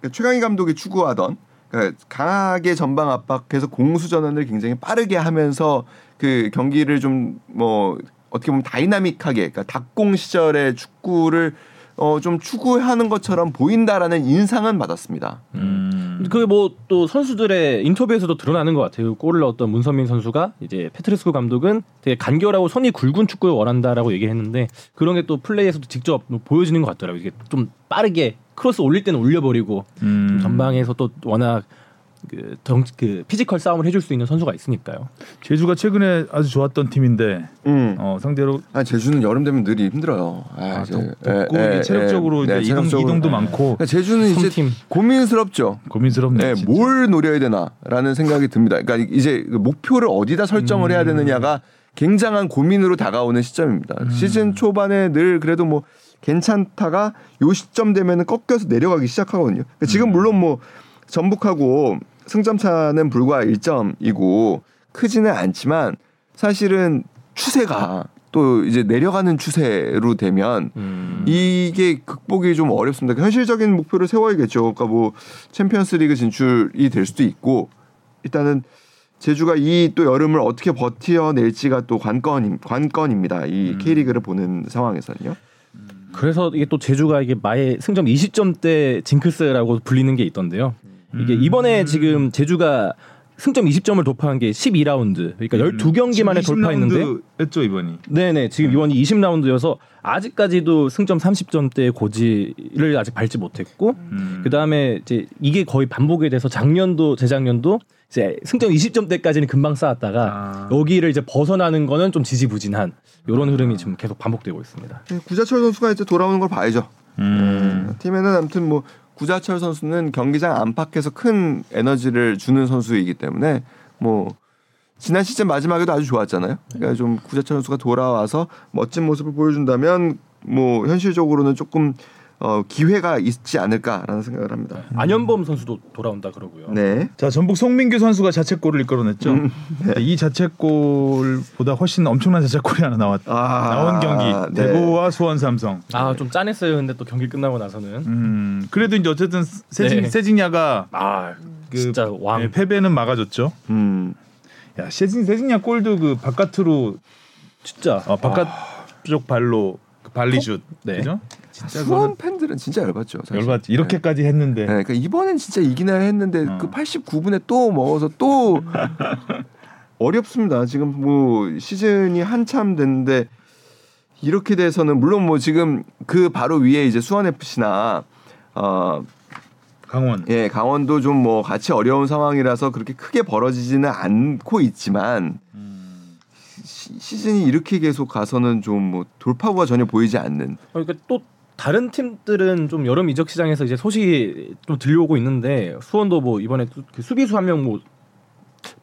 그러니까 최강희 감독이 추구하던 그러니까 강하게 전방 압박해서 공수 전환을 굉장히 빠르게 하면서 그 경기를 좀 뭐 어떻게 보면 다이나믹하게 그러니까 닭공 시절의 축구를 어 좀 추구하는 것처럼 보인다라는 인상은 받았습니다. 음. 그게 뭐 또 선수들의 인터뷰에서도 드러나는 것 같아요. 골을 넣었던 문선민 선수가 이제 페트레스코 감독은 되게 간결하고 선이 굵은 축구를 원한다라고 얘기했는데 그런 게 또 플레이에서도 직접 보여지는 것 같더라고요. 이게 좀 빠르게 크로스 올릴 때는 올려버리고 음. 전방에서 또 워낙 그, 정, 그 피지컬 싸움을 해줄 수 있는 선수가 있으니까요. 제주가 최근에 아주 좋았던 팀인데 음. 어, 상대로 아 제주는 여름 되면 늘 힘들어요. 아, 아, 이제, 덥- 예, 덥고 예, 이게 체력적으로 예. 이제 네, 이동, 체력적으로. 이동도 많고 그러니까 제주는 이제 섬팀. 고민스럽죠. 고민스럽네요. 네, 진짜. 뭘 노려야 되나라는 생각이 듭니다. 그러니까 이제 그 목표를 어디다 설정을 해야 되느냐가 굉장한 고민으로 다가오는 시점입니다. 시즌 초반에 늘 그래도 뭐 괜찮다가 요 시점 되면은 꺾여서 내려가기 시작하거든요. 그러니까 지금 물론 뭐 전북하고 승점 차는 불과 1점이고 크지는 않지만 사실은 추세가 또 이제 내려가는 추세로 되면 음. 이게 극복이 좀 어렵습니다. 현실적인 목표를 세워야겠죠. 그러니까 뭐 챔피언스리그 진출이 될 수도 있고 일단은 제주가 이 또 여름을 어떻게 버텨낼지가 또 관건 관건입니다. 이 K리그를 보는 상황에서는요. 그래서 이게 또 제주가 이게 마의 승점 20점대 징크스라고 불리는 게 있던데요. 이게 이번에 지금 제주가 승점 20점을 돌파한 게 12라운드. 그러니까 12경기 만에 돌파했는데 했죠 이번이. 네 네 지금 이번이 20라운드여서 아직까지도 승점 30점대 고지를 아직 밟지 못했고 음. 그 다음에 이제 이게 거의 반복이 돼서 작년도 재작년도 이제 승점 20점대까지는 금방 쌓았다가 아. 여기를 이제 벗어나는 거는 좀 지지부진한 이런 흐름이 지금 계속 반복되고 있습니다. 네, 구자철 선수가 이제 돌아오는 걸 봐야죠. 음. 팀에는 아무튼 뭐 구자철 선수는 경기장 안팎에서 큰 에너지를 주는 선수이기 때문에 뭐 지난 시즌 마지막에도 아주 좋았잖아요. 그러니까 좀 구자철 선수가 돌아와서 멋진 모습을 보여준다면 뭐 현실적으로는 조금 어, 기회가 있지 않을까라는 생각을 합니다. 안현범 선수도 돌아온다 그러고요. 네. 자 전북 송민규 선수가 자책골을 이끌어냈죠. 음, 이 자책골보다 훨씬 엄청난 자책골이 하나 나왔 아, 나온 경기 네. 대구와 수원 삼성. 아좀 짠했어요. 근데 또 경기 끝나고 나서는 음 그래도 이제 어쨌든 세징 네. 세징야가 아그 진짜 왕. 네, 패배는 막아줬죠. 음. 야 세징 세징야 골도 그 바깥으로 진짜 어, 바깥쪽 발로 그 발리슛 네. 그죠? 진짜 수원 그거는 팬들은 진짜 열받죠. 사실. 열받지 이렇게까지 했는데 네, 그러니까 이번엔 진짜 이기나 했는데 어. 그 89분에 또 먹어서 또 어렵습니다. 지금 뭐 시즌이 한참 됐는데 이렇게 돼서는 물론 뭐 지금 그 바로 위에 이제 수원 FC나 어, 강원 예, 강원도 좀 뭐 같이 어려운 상황이라서 그렇게 크게 벌어지지는 않고 있지만 시, 시즌이 이렇게 계속 가서는 좀 뭐 돌파구가 전혀 보이지 않는 어, 그러니까 또 다른 팀들은 좀 여름 이적 시장에서 이제 소식이 좀 들려오고 있는데 수원도 뭐 이번에 또그 수비수 한 명 뭐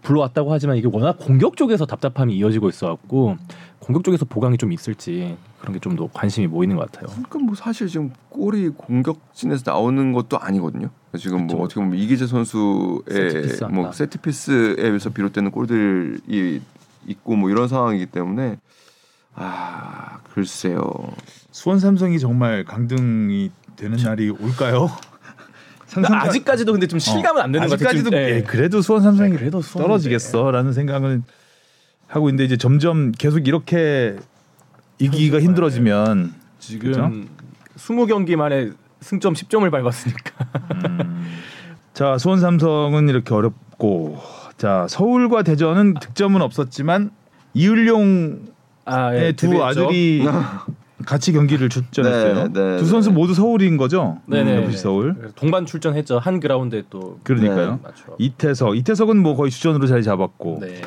불러왔다고 하지만 이게 워낙 공격 쪽에서 답답함이 이어지고 있어갖고 공격 쪽에서 보강이 좀 있을지 그런 게 좀 더 관심이 모이는 것 같아요. 그러니까 뭐 사실 지금 골이 공격진에서 나오는 것도 아니거든요. 지금 그쵸. 뭐 어떻게 보면 이기재 선수의 세트피스 뭐 한다. 세트피스에서 비롯되는 골들이 있고 뭐 이런 상황이기 때문에 아 글쎄요. 수원 삼성이 정말 강등이 되는 날이 올까요? 상상가- 아직까지도 근데 좀 실감은 안 되는 것 같아요. 아직까지도. 예, 예. 그래도 수원 삼성이 네, 그래도 수원인데. 떨어지겠어라는 생각은 하고 있는데 이제 점점 계속 이렇게 이기기가 힘들어지면 지금 20경기 만에 승점 10점을 밟았으니까. 자 수원 삼성은 이렇게 어렵고 자 서울과 대전은 득점은 없었지만 이을용의 아, 예, 두 데뷔했죠. 아들이 같이 경기를 출전했어요. 네, 네, 두 선수 네. 모두 서울인 거죠? 네네. FC 서울. 그래서 동반 출전했죠. 한 그라운드에 또 그러니까요. 맞죠. 이태석, 이태석은 뭐 거의 주전으로 자리 잡았고, 네.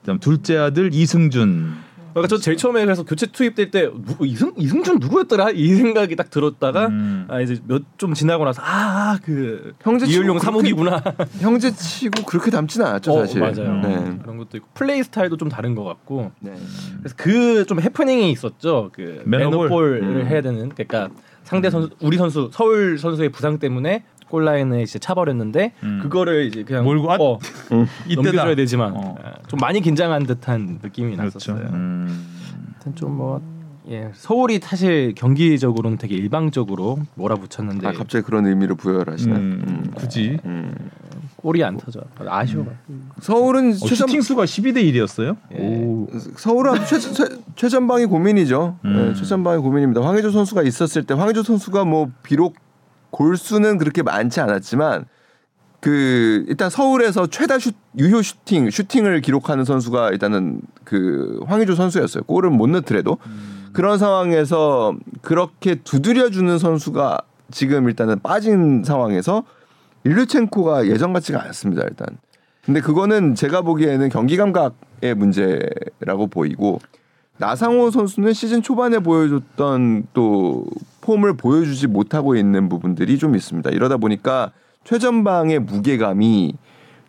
그다음 둘째 아들 이승준. 그러니까 저 제일 처음에 그래서 교체 투입될 때 이승 이승준 누구였더라 이 생각이 딱 들었다가 음. 아 이제 몇 좀 지나고 나서 아그 형제 이을용 치고 삼옥이구나. 형제 치고 그렇게 남지는 않았죠 어, 사실. 맞아요. 네. 그런 것도 있고 플레이 스타일도 좀 다른 것 같고 네. 그래서 그 좀 해프닝이 있었죠. 그 매너볼. 매너볼을 음. 해야 되는 그러니까 상대 선수 우리 선수 서울 선수의 부상 때문에 골 라인에 이제 차버렸는데 음. 그거를 이제 그냥 몰고 아, 어, 이때다. 넘겨줘야 되지만 어. 아, 좀 많이 긴장한 듯한 느낌이 그렇죠. 났었어요. 음. 하여튼 좀뭐 예, 서울이 사실 경기적으로는 되게 일방적으로 몰아붙였는데 아 갑자기 그런 의미를 부여를 하시네. 음, 음. 굳이 음. 골이 안 터져. 아쉬워. 서울은 어, 최전 슈팅 수가 12대 1이었어요. 예. 오. 서울은 최, 최, 최전방이 고민이죠. 음. 네, 최전방이 고민입니다. 황의조 선수가 있었을 때 황의조 선수가 뭐 비록 골 수는 그렇게 많지 않았지만 그 일단 서울에서 최다 슛 유효 슈팅 슈팅을 기록하는 선수가 일단은 그 황의조 선수였어요. 골은 못 넣더라도 그런 상황에서 그렇게 두드려 주는 선수가 지금 일단은 빠진 상황에서 일류첸코가 예전 같지가 않습니다. 일단. 근데 그거는 제가 보기에는 경기 감각의 문제라고 보이고 나상호 선수는 시즌 초반에 보여줬던 또 폼을 보여주지 못하고 있는 부분들이 좀 있습니다. 이러다 보니까 최전방의 무게감이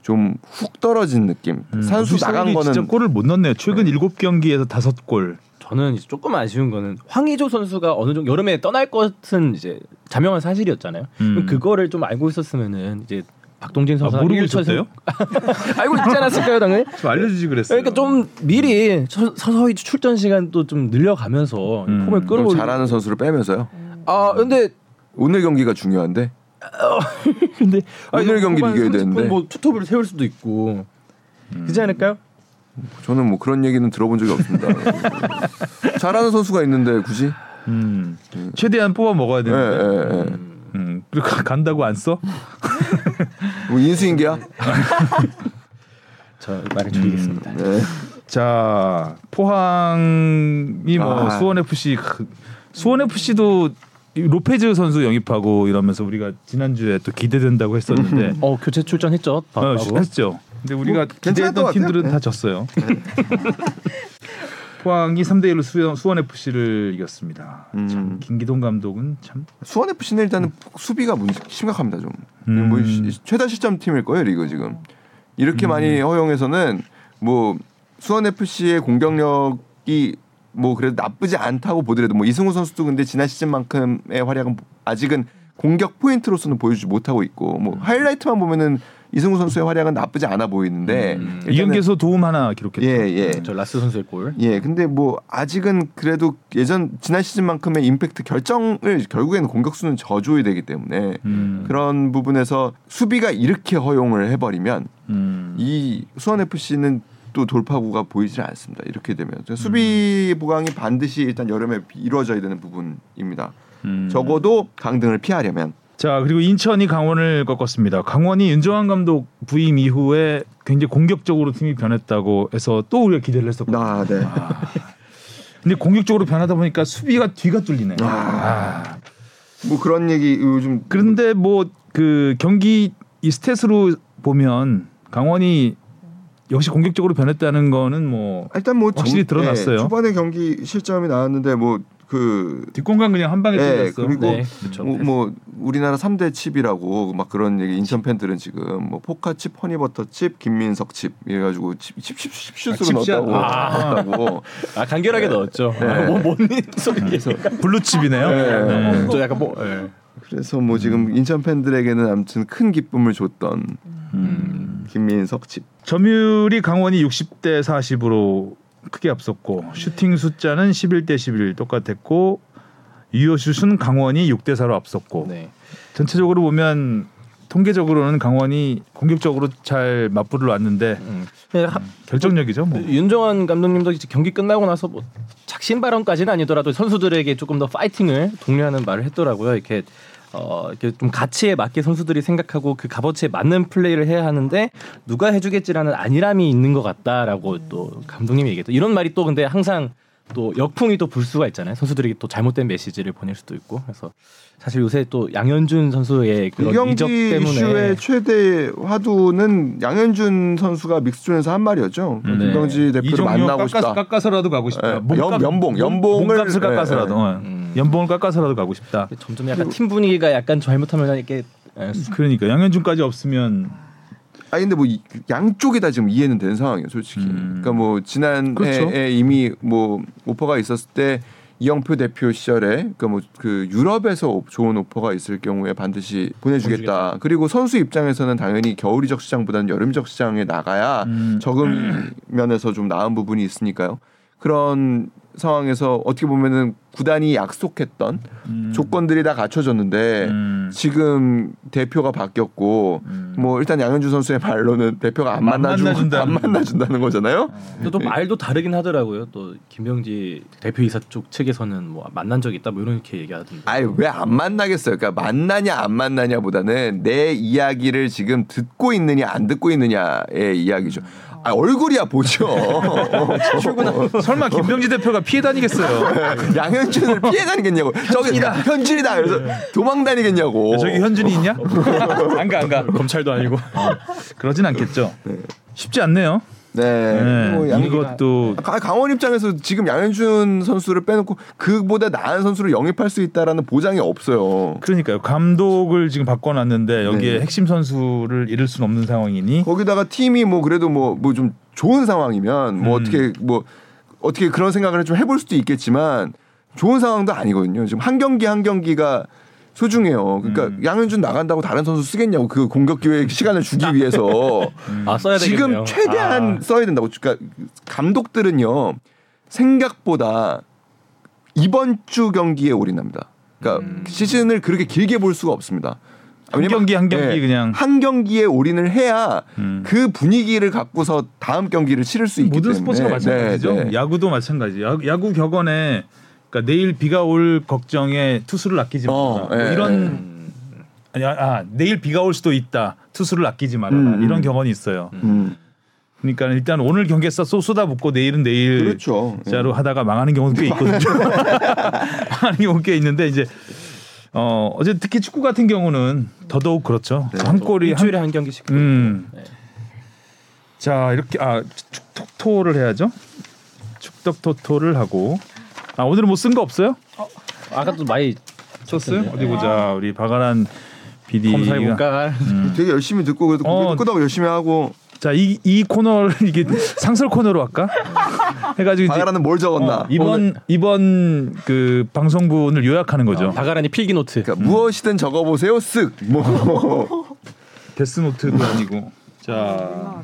좀 훅 떨어진 느낌. 음, 산수 나간 거는 진짜 골을 못 넣네요. 최근 7경기에서 5골. 저는 이제 조금 아쉬운 거는 황의조 선수가 어느 정도 여름에 떠날 것은 이제 자명한 사실이었잖아요. 음. 그거를 좀 알고 있었으면은 이제 박동진 아, 선수가 모르고? 승- 알고 있지 않았을까요, 당연히? 좀 알려주지 그랬어요. 그러니까 좀 미리 서, 서서히 출전 시간도 좀 늘려가면서 음, 폼을 좀 끌어올. 잘하는 선수를 빼면서요. 아 근데 오늘 경기가 중요한데 근데 오늘 경기를 후반 이겨야 30분 되는데. 뭐 투톱을 세울 수도 있고 그렇지 않을까요? 저는 뭐 그런 얘기는 들어본 적이 없습니다. 잘하는 선수가 있는데 굳이 음, 최대한 뽑아 먹어야 예, 되는데. 예, 예. 음, 그리고 간다고 안 써? 뭐 인수인계야? 저 말을 줄이겠습니다. 네. 자 포항이 뭐 아. 수원 FC 수원 FC도 로페즈 선수 영입하고 이러면서 우리가 지난주에 또 기대된다고 했었는데 어 교체 출전했죠. 어. 했죠. 근데 우리가 뭐 기대했던 것 팀들은 같아요. 다 졌어요. 포항이 3대 1로 수원, 수원 FC를 이겼습니다. 음. 참 김기동 감독은 참 수원 FC는 일단은 수비가 문제 심각합니다 좀. 음. 뭐 시- 최다 실점 팀일 거예요 리그 지금. 이렇게 많이 허용해서는 뭐 수원 FC의 공격력이 뭐 그래도 나쁘지 않다고 보더라도 뭐 이승우 선수도 근데 지난 시즌만큼의 활약은 아직은 공격 포인트로서는 보여주지 못하고 있고 뭐 하이라이트만 보면은 이승우 선수의 활약은 나쁘지 않아 보이는데 음. 이 경기에서 도움 하나 기록했죠. 예 예. 저 라스 선수의 골. 예, 근데 뭐 아직은 그래도 예전 지난 시즌만큼의 임팩트 결정을 결국에는 공격수는 져줘야 되기 때문에 음, 그런 부분에서 수비가 이렇게 허용을 해버리면 음. 이 수원 FC는 또 돌파구가 보이질 않습니다. 이렇게 되면 수비 보강이 반드시 일단 여름에 이루어져야 되는 부분입니다. 음. 적어도 강등을 피하려면 자 그리고 인천이 강원을 꺾었습니다. 강원이 윤정환 감독 부임 이후에 굉장히 공격적으로 팀이 변했다고 해서 또 우리가 기대를 했었거든요. 아, 네. 근데 공격적으로 변하다 보니까 수비가 뒤가 뚫리네. 아. 아. 뭐 그런 얘기 요즘 그런데 뭐 그 경기 이 스탯으로 보면 강원이 역시 공격적으로 변했다는 거는 뭐 일단 뭐 확실히 정- 드러났어요. 예, 초반에 경기 실점이 나왔는데 뭐 그 뒷공간 그냥 한 방에 네, 찔렀어. 그리고 네, 그렇죠. 뭐, 뭐 우리나라 3대 칩이라고 막 그런 얘기 인천 팬들은 지금 뭐 포카 칩, 허니버터 칩, 김민석 칩 이래가지고 칩칩칩 슛으로 아. 넣었다고 아. 넣었다고 아 간결하게 넣었죠. 네. 뭐뭔 소리? 블루 칩이네요. 네. 네. 저 약간 뭐 예. 그래서 뭐 지금 인천 팬들에게는 아무튼 큰 기쁨을 줬던 음. 김민석 칩. 점유율이 강원이 60대 40으로 크게 앞섰고 슈팅 숫자는 11대 11 똑같았고 유효슛은 강원이 6대 4로 앞섰고 네. 전체적으로 보면 통계적으로는 강원이 공격적으로 잘 맞불을 놨는데 음. 하- 결정력이죠. 뭐. 윤정환 감독님도 경기 끝나고 나서 뭐 작심 발언까지는 아니더라도 선수들에게 조금 더 파이팅을 독려하는 말을 했더라고요. 이렇게 어 이렇게 좀 가치에 맞게 선수들이 생각하고 그 값어치에 맞는 플레이를 해야 하는데 누가 해주겠지라는 안일함이 있는 것 같다라고 또 감독님이 얘기했죠. 이런 말이 또 근데 항상 또 역풍이 또 불 수가 있잖아요. 선수들에게 또 잘못된 메시지를 보낼 수도 있고 그래서 사실 요새 또 양현준 선수의 이 그런 이적 경기 때문에 이슈의 최대 화두는 양현준 선수가 믹스존에서 한 말이었죠. 네. 김병지 대표를 만나고 깎아서, 싶다. 깎아서라도 가고 싶다. 예, 몸값, 연- 연봉, 몸- 연봉을- 몸값을 깎아서라도 예, 예. 어. 음. 연봉을 깎아서라도 가고 싶다. 점점 약간 팀 분위기가 약간 잘못하면 이렇게 예, 그러니까 양현준까지 없으면 아 근데 뭐 이- 양쪽이 다 지금 이해는 되는 상황이에요, 솔직히. 음. 그러니까 뭐 지난해에 그렇죠. 이미 뭐 오퍼가 있었을 때 이영표 대표 시절에 그러니까 뭐 그 유럽에서 오- 좋은 오퍼가 있을 경우에 반드시 보내주겠다. 그리고 선수 입장에서는 당연히 겨울 이적 시장보다는 여름 이적 시장에 나가야 음. 적응 면에서 좀 나은 부분이 있으니까요. 그런 상황에서 어떻게 보면은 구단이 약속했던 음. 조건들이 다 갖춰졌는데 음. 지금 대표가 바뀌었고 음. 뭐 일단 양현주 선수의 말로는 대표가 안 만나준다는 안 만나준다는 거잖아요. 또, 또 말도 다르긴 하더라고요. 또 김병지 대표이사 쪽 측에서는 뭐 만난 적 있다 뭐 이렇게 얘기하던데. 아니 왜 안 만나겠어요? 그러니까 만나냐 안 만나냐보다는 내 이야기를 지금 듣고 있느냐 안 듣고 있느냐의 이야기죠. 아 얼굴이야 보죠. 설마 김병지 대표가 피해 다니겠어요? 양현준을 피해 다니겠냐고. 저기 현준이다. 그래서 도망 다니겠냐고. 야, 저기 현준이 있냐? 안 가, 안 가. 검찰도 아니고. 그러진 않겠죠. 쉽지 않네요. 네. 네. 뭐 양- 이것도 가- 강원 입장에서 지금 양현준 선수를 빼놓고 그보다 나은 선수를 영입할 수 있다라는 보장이 없어요. 그러니까요. 감독을 지금 바꿔놨는데 여기에 네. 핵심 선수를 잃을 수는 없는 상황이니 거기다가 팀이 뭐 그래도 뭐 뭐 좀 좋은 상황이면 뭐 음. 어떻게 뭐 어떻게 그런 생각을 좀 해볼 수도 있겠지만 좋은 상황도 아니거든요. 지금 한 경기 한 경기가 소중해요. 그러니까 음. 양현준 나간다고 다른 선수 쓰겠냐고 그 공격 기회 시간을 주기 위해서 아 써야 되겠네요. 지금 최대한 아. 써야 된다고. 그러니까 감독들은요 생각보다 이번 주 경기에 올인합니다. 그러니까 음. 시즌을 그렇게 길게 볼 수가 없습니다. 한 경기 한 경기 네, 그냥 한 경기에 올인을 해야 음. 그 분위기를 갖고서 다음 경기를 치를 수 있기 모든 때문에 스포츠가 마찬가지죠. 네, 네. 야구도 마찬가지. 야구, 야구 격언에 그러니까 내일 비가 올 걱정에 투수를 아끼지 마라. 어, 뭐 예, 이런 음. 아니, 아 내일 비가 올 수도 있다. 투수를 아끼지 말아라. 음, 음. 이런 격언이 있어요. 음. 그러니까 일단 오늘 경기에 쏟- 쏟아붓고 내일은 내일 그렇죠. 자로 하다가 망하는 경우도 꽤 있거든요. 망하는 경우 꽤 있는데 이제 어 어제 특히 축구 같은 경우는 더더욱 그렇죠. 네. 한 골이 한 일주일에 한 경기씩. 음. 네. 자 이렇게 아 축덕토토를 해야죠. 축덕토토를 하고 아 오늘은 뭐 쓴 거 없어요? 아까도 많이 썼어요? 네. 어디 보자 우리 박아란 PD가 검사해 볼까? 되게 열심히 듣고 그래도 어. 끄덕 열심히 하고 자이 이 코너를 이게 상설 코너로 할까? 해가지고 박아란은 뭘 적었나? 어, 이번 이번 그 방송분을 요약하는 거죠. 박아란의 필기 노트. 그러니까 무엇이든 적어보세요. 쓱. 뭐 데스 노트도 아니고 자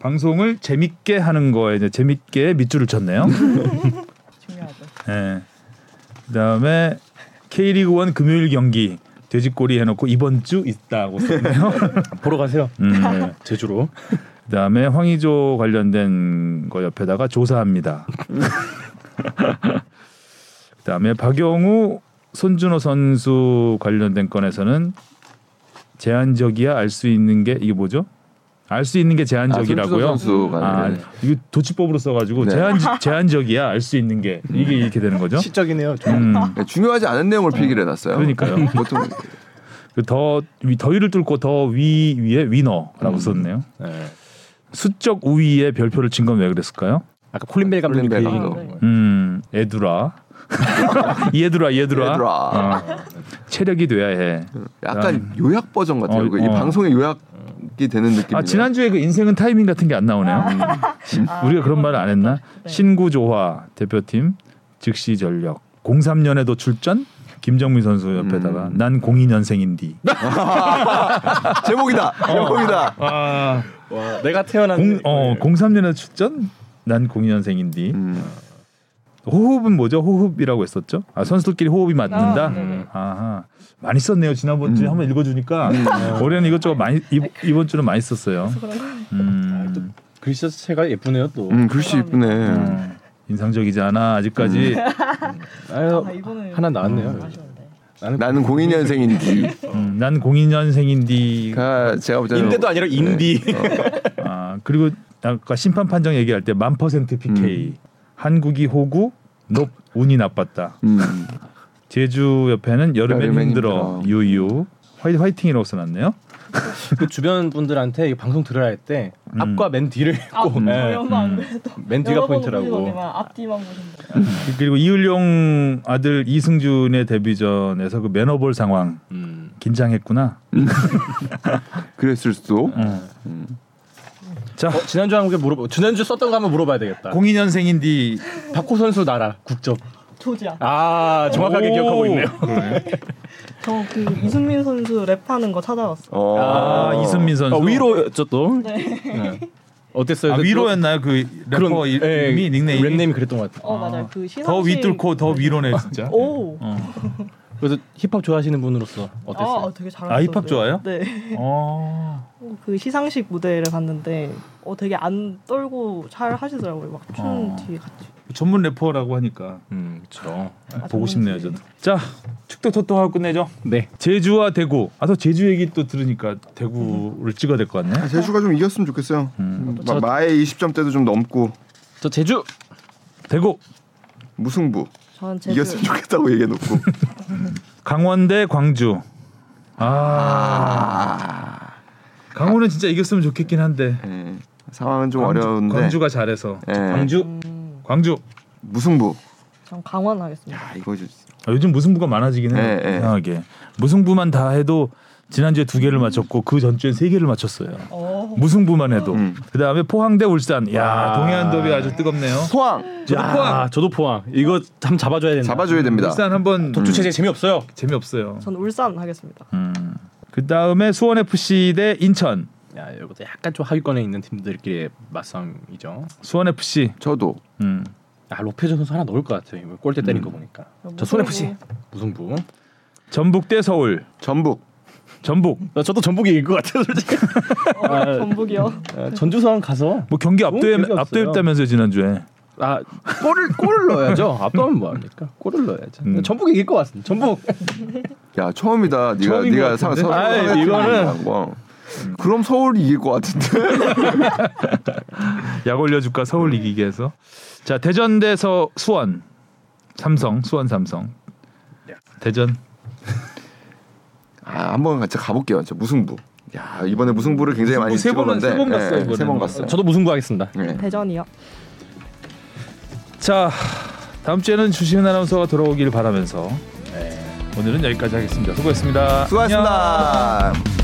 방송을 재밌게 하는 거에 이제 재밌게 밑줄을 쳤네요. 예. 그다음에 K리그 1 금요일 경기 돼지꼬리 해놓고 이번 주 있다고 썼네요. 보러 가세요. 음. 네, 제주로. 그다음에 황의조 관련된 거 옆에다가 조사합니다. 그다음에 박영우 손준호 선수 관련된 건에서는 제한적이야 알 수 있는 게 이게 뭐죠? 알 수 있는 게 제한적이라고요. 아, 선수가 아, 네. 이거 도치법으로 써가지고 네. 제한 제한적이야 알 수 있는 게 이게 이렇게 되는 거죠. 시적이네요. 음, 네, 중요하지 않은 내용을 필기를 해놨어요. 그러니까요. 보통 그더 위- 더위를 뚫고 더 위 위에 위너라고 썼네요. 네. 수적 우위에 별표를 친 건 왜 그랬을까요? 아까 콜린벨 감독이 그. 거. 음, 에두라. 얘들아 얘들아. 얘들아. 어. 체력이 돼야 해. 약간 요약 버전 같아요. 어, 그이 어. 방송의 요약 이 되는 느낌. 아 지난주에 그 인생은 타이밍 같은 게 안 나오네요. 우리가 그런 말을 안 했나? 네. 신구조화 대표팀 즉시 전력 03년에도 출전 김정민 선수 옆에다가 음. 난 02년생인디. 제목이다. 제목이다. 아, 와, 내가 태어난 공, 어, 03년에 출전 난 02년생인디. 음. 호흡은 뭐죠? 호흡이라고 했었죠? 아 선수들끼리 호흡이 맞는다. 아, 네네. 아하. 많이 썼네요. 지난번 주에 음. 한번 읽어주니까 올해는 이것저것 많이 이, 이번 주는 많이 썼어요. 음, 글씨 자체가 예쁘네요 또. 음, 글씨 이쁘네. 음, 인상적이지 않아 아직까지. 아유, 아, 이거는 하나 나왔네요. 나는 나는 02년생인디. 음, 난 02년생인디. 가 제가 볼 때는 인대도 아니라 인디. 아 그리고 아까 심판 판정 얘기할 때 만 퍼센트 PK. 한국이 호구, 높 운이 나빴다. 음. 제주 옆에는 여름엔 여름엔 힘들어. 힘들어. 유유. 화이 화이팅이라고 써놨네요. 그 주변 분들한테 이 방송 들어야 할 때 음. 앞과 맨 뒤를 아, 꼭 네. 그래도 맨 뒤가 포인트라고. 앞뒤만 보신다. 그리고 이을용 아들 이승준의 데뷔전에서 그 매너볼 상황 음. 긴장했구나. 그랬을 수도. 어. 자, 어, 지난주 한번 물어봐. 지난주 썼던 거 한번 물어봐야 되겠다. 02년생인디 박호 선수 나라 국적. 조지아. 아 정확하게 오. 기억하고 있네요. 저 그 이순민 선수 랩하는 거 찾아왔어. 어. 아, 이순민 선수. 아, 위로였죠 또. 네. 네. 어땠어요? 아, 그 위로였나요? 그 그런 래퍼 이- 예, 이름이 닉네임이 랩네임이 그랬던 것 같아요. 어 맞아요. 그 시상식 더 위뚫고 더 위로네 진짜. 오. 어. 그래서 힙합 좋아하시는 분으로서 어땠어요? 아, 되게 잘하셨어요. 아, 힙합 좋아해요? 네. 어. 그 시상식 무대를 봤는데 어 되게 안 떨고 잘 하시더라고요. 막 춤 어. 뒤에 같이. 전문 래퍼라고 하니까 음, 그렇죠. 아, 보고 싶네요. 저도. 자, 축덕 토토하고 끝내죠. 네. 제주와 대구. 아, 또 제주 얘기 또 들으니까 대구를 찍어야 될 것 같네. 아, 제주가 좀 이겼으면 좋겠어요. 음. 음, 마- 마의 20점대도 좀 넘고 저 제주 대구, 무승부 저는 제주 이겼으면 좋겠다고 얘기해 놓고. 강원 대 광주. 아, 아. 강원은 진짜 이겼으면 좋겠긴 한데. 예. 상황은 좀 광주, 어려운데. 광주가 잘해서. 예. 광주, 음, 광주. 무승부. 전 강원 하겠습니다. 야 이거 좀- 아, 요즘 무승부가 많아지긴 해요. 네, 네. 이상하게 무승부만 다 해도 지난주에 두 개를 맞췄고 그 전주에 세 개를 맞췄어요. 어. 무승부만 해도. 음. 그 다음에 포항 대 울산. 야 와. 동해안 더비 아주 뜨겁네요. 포항 저도 야, 포항. 저도 포항. 이거 참 잡아 줘야 된다. 잡아 줘야 됩니다. 울산 한번 독주 체제 재미없어요. 재미없어요. 전 울산 하겠습니다. 음. 그 다음에 수원 FC 대 인천. 야, 이것도 약간 좀 하위권에 있는 팀들끼리의 맞싸움이죠. 수원 FC. 저도 음. 아, 로페즈 선수 하나 넣을 것 같아요. 골대 때린 거 보니까. 저손 FC 무승부. 전북 대 서울. 전북 전북. 나 저도 전북이 이길 것 같아요, 솔직히. 어, 전북이요. 아, 전주성 가서 뭐 경기 없어요. 압도했다면서요 지난주에. 아 골을 골을 넣어야죠. 압도하면 뭐 합니까? 골을 넣어야죠. 음. 전북이 이길 것 같습니다. 전북. 야 처음이다. 네가 네가? 서, 아이, 서- 이거는- 거. 그럼 서울이 이길 것 같은데. 약 올려줄까 서울 이기게 해서. 자 대전 대서 수원. 삼성 수원 삼성. 대전. 아 한번 같이 가볼게요. 저 무승부. 야 이번에 무승부를 굉장히 많이 무승부 세 번은- 찍었는데 세번 갔어요, 예, 이번에는. 세번 갔어요. 저도 무승부 하겠습니다. 예. 대전이요. 자 다음 주에는 주시은 아나운서가 돌아오길 바라면서 오늘은 여기까지 하겠습니다. 수고했습니다. 안녕. 수고하셨습니다.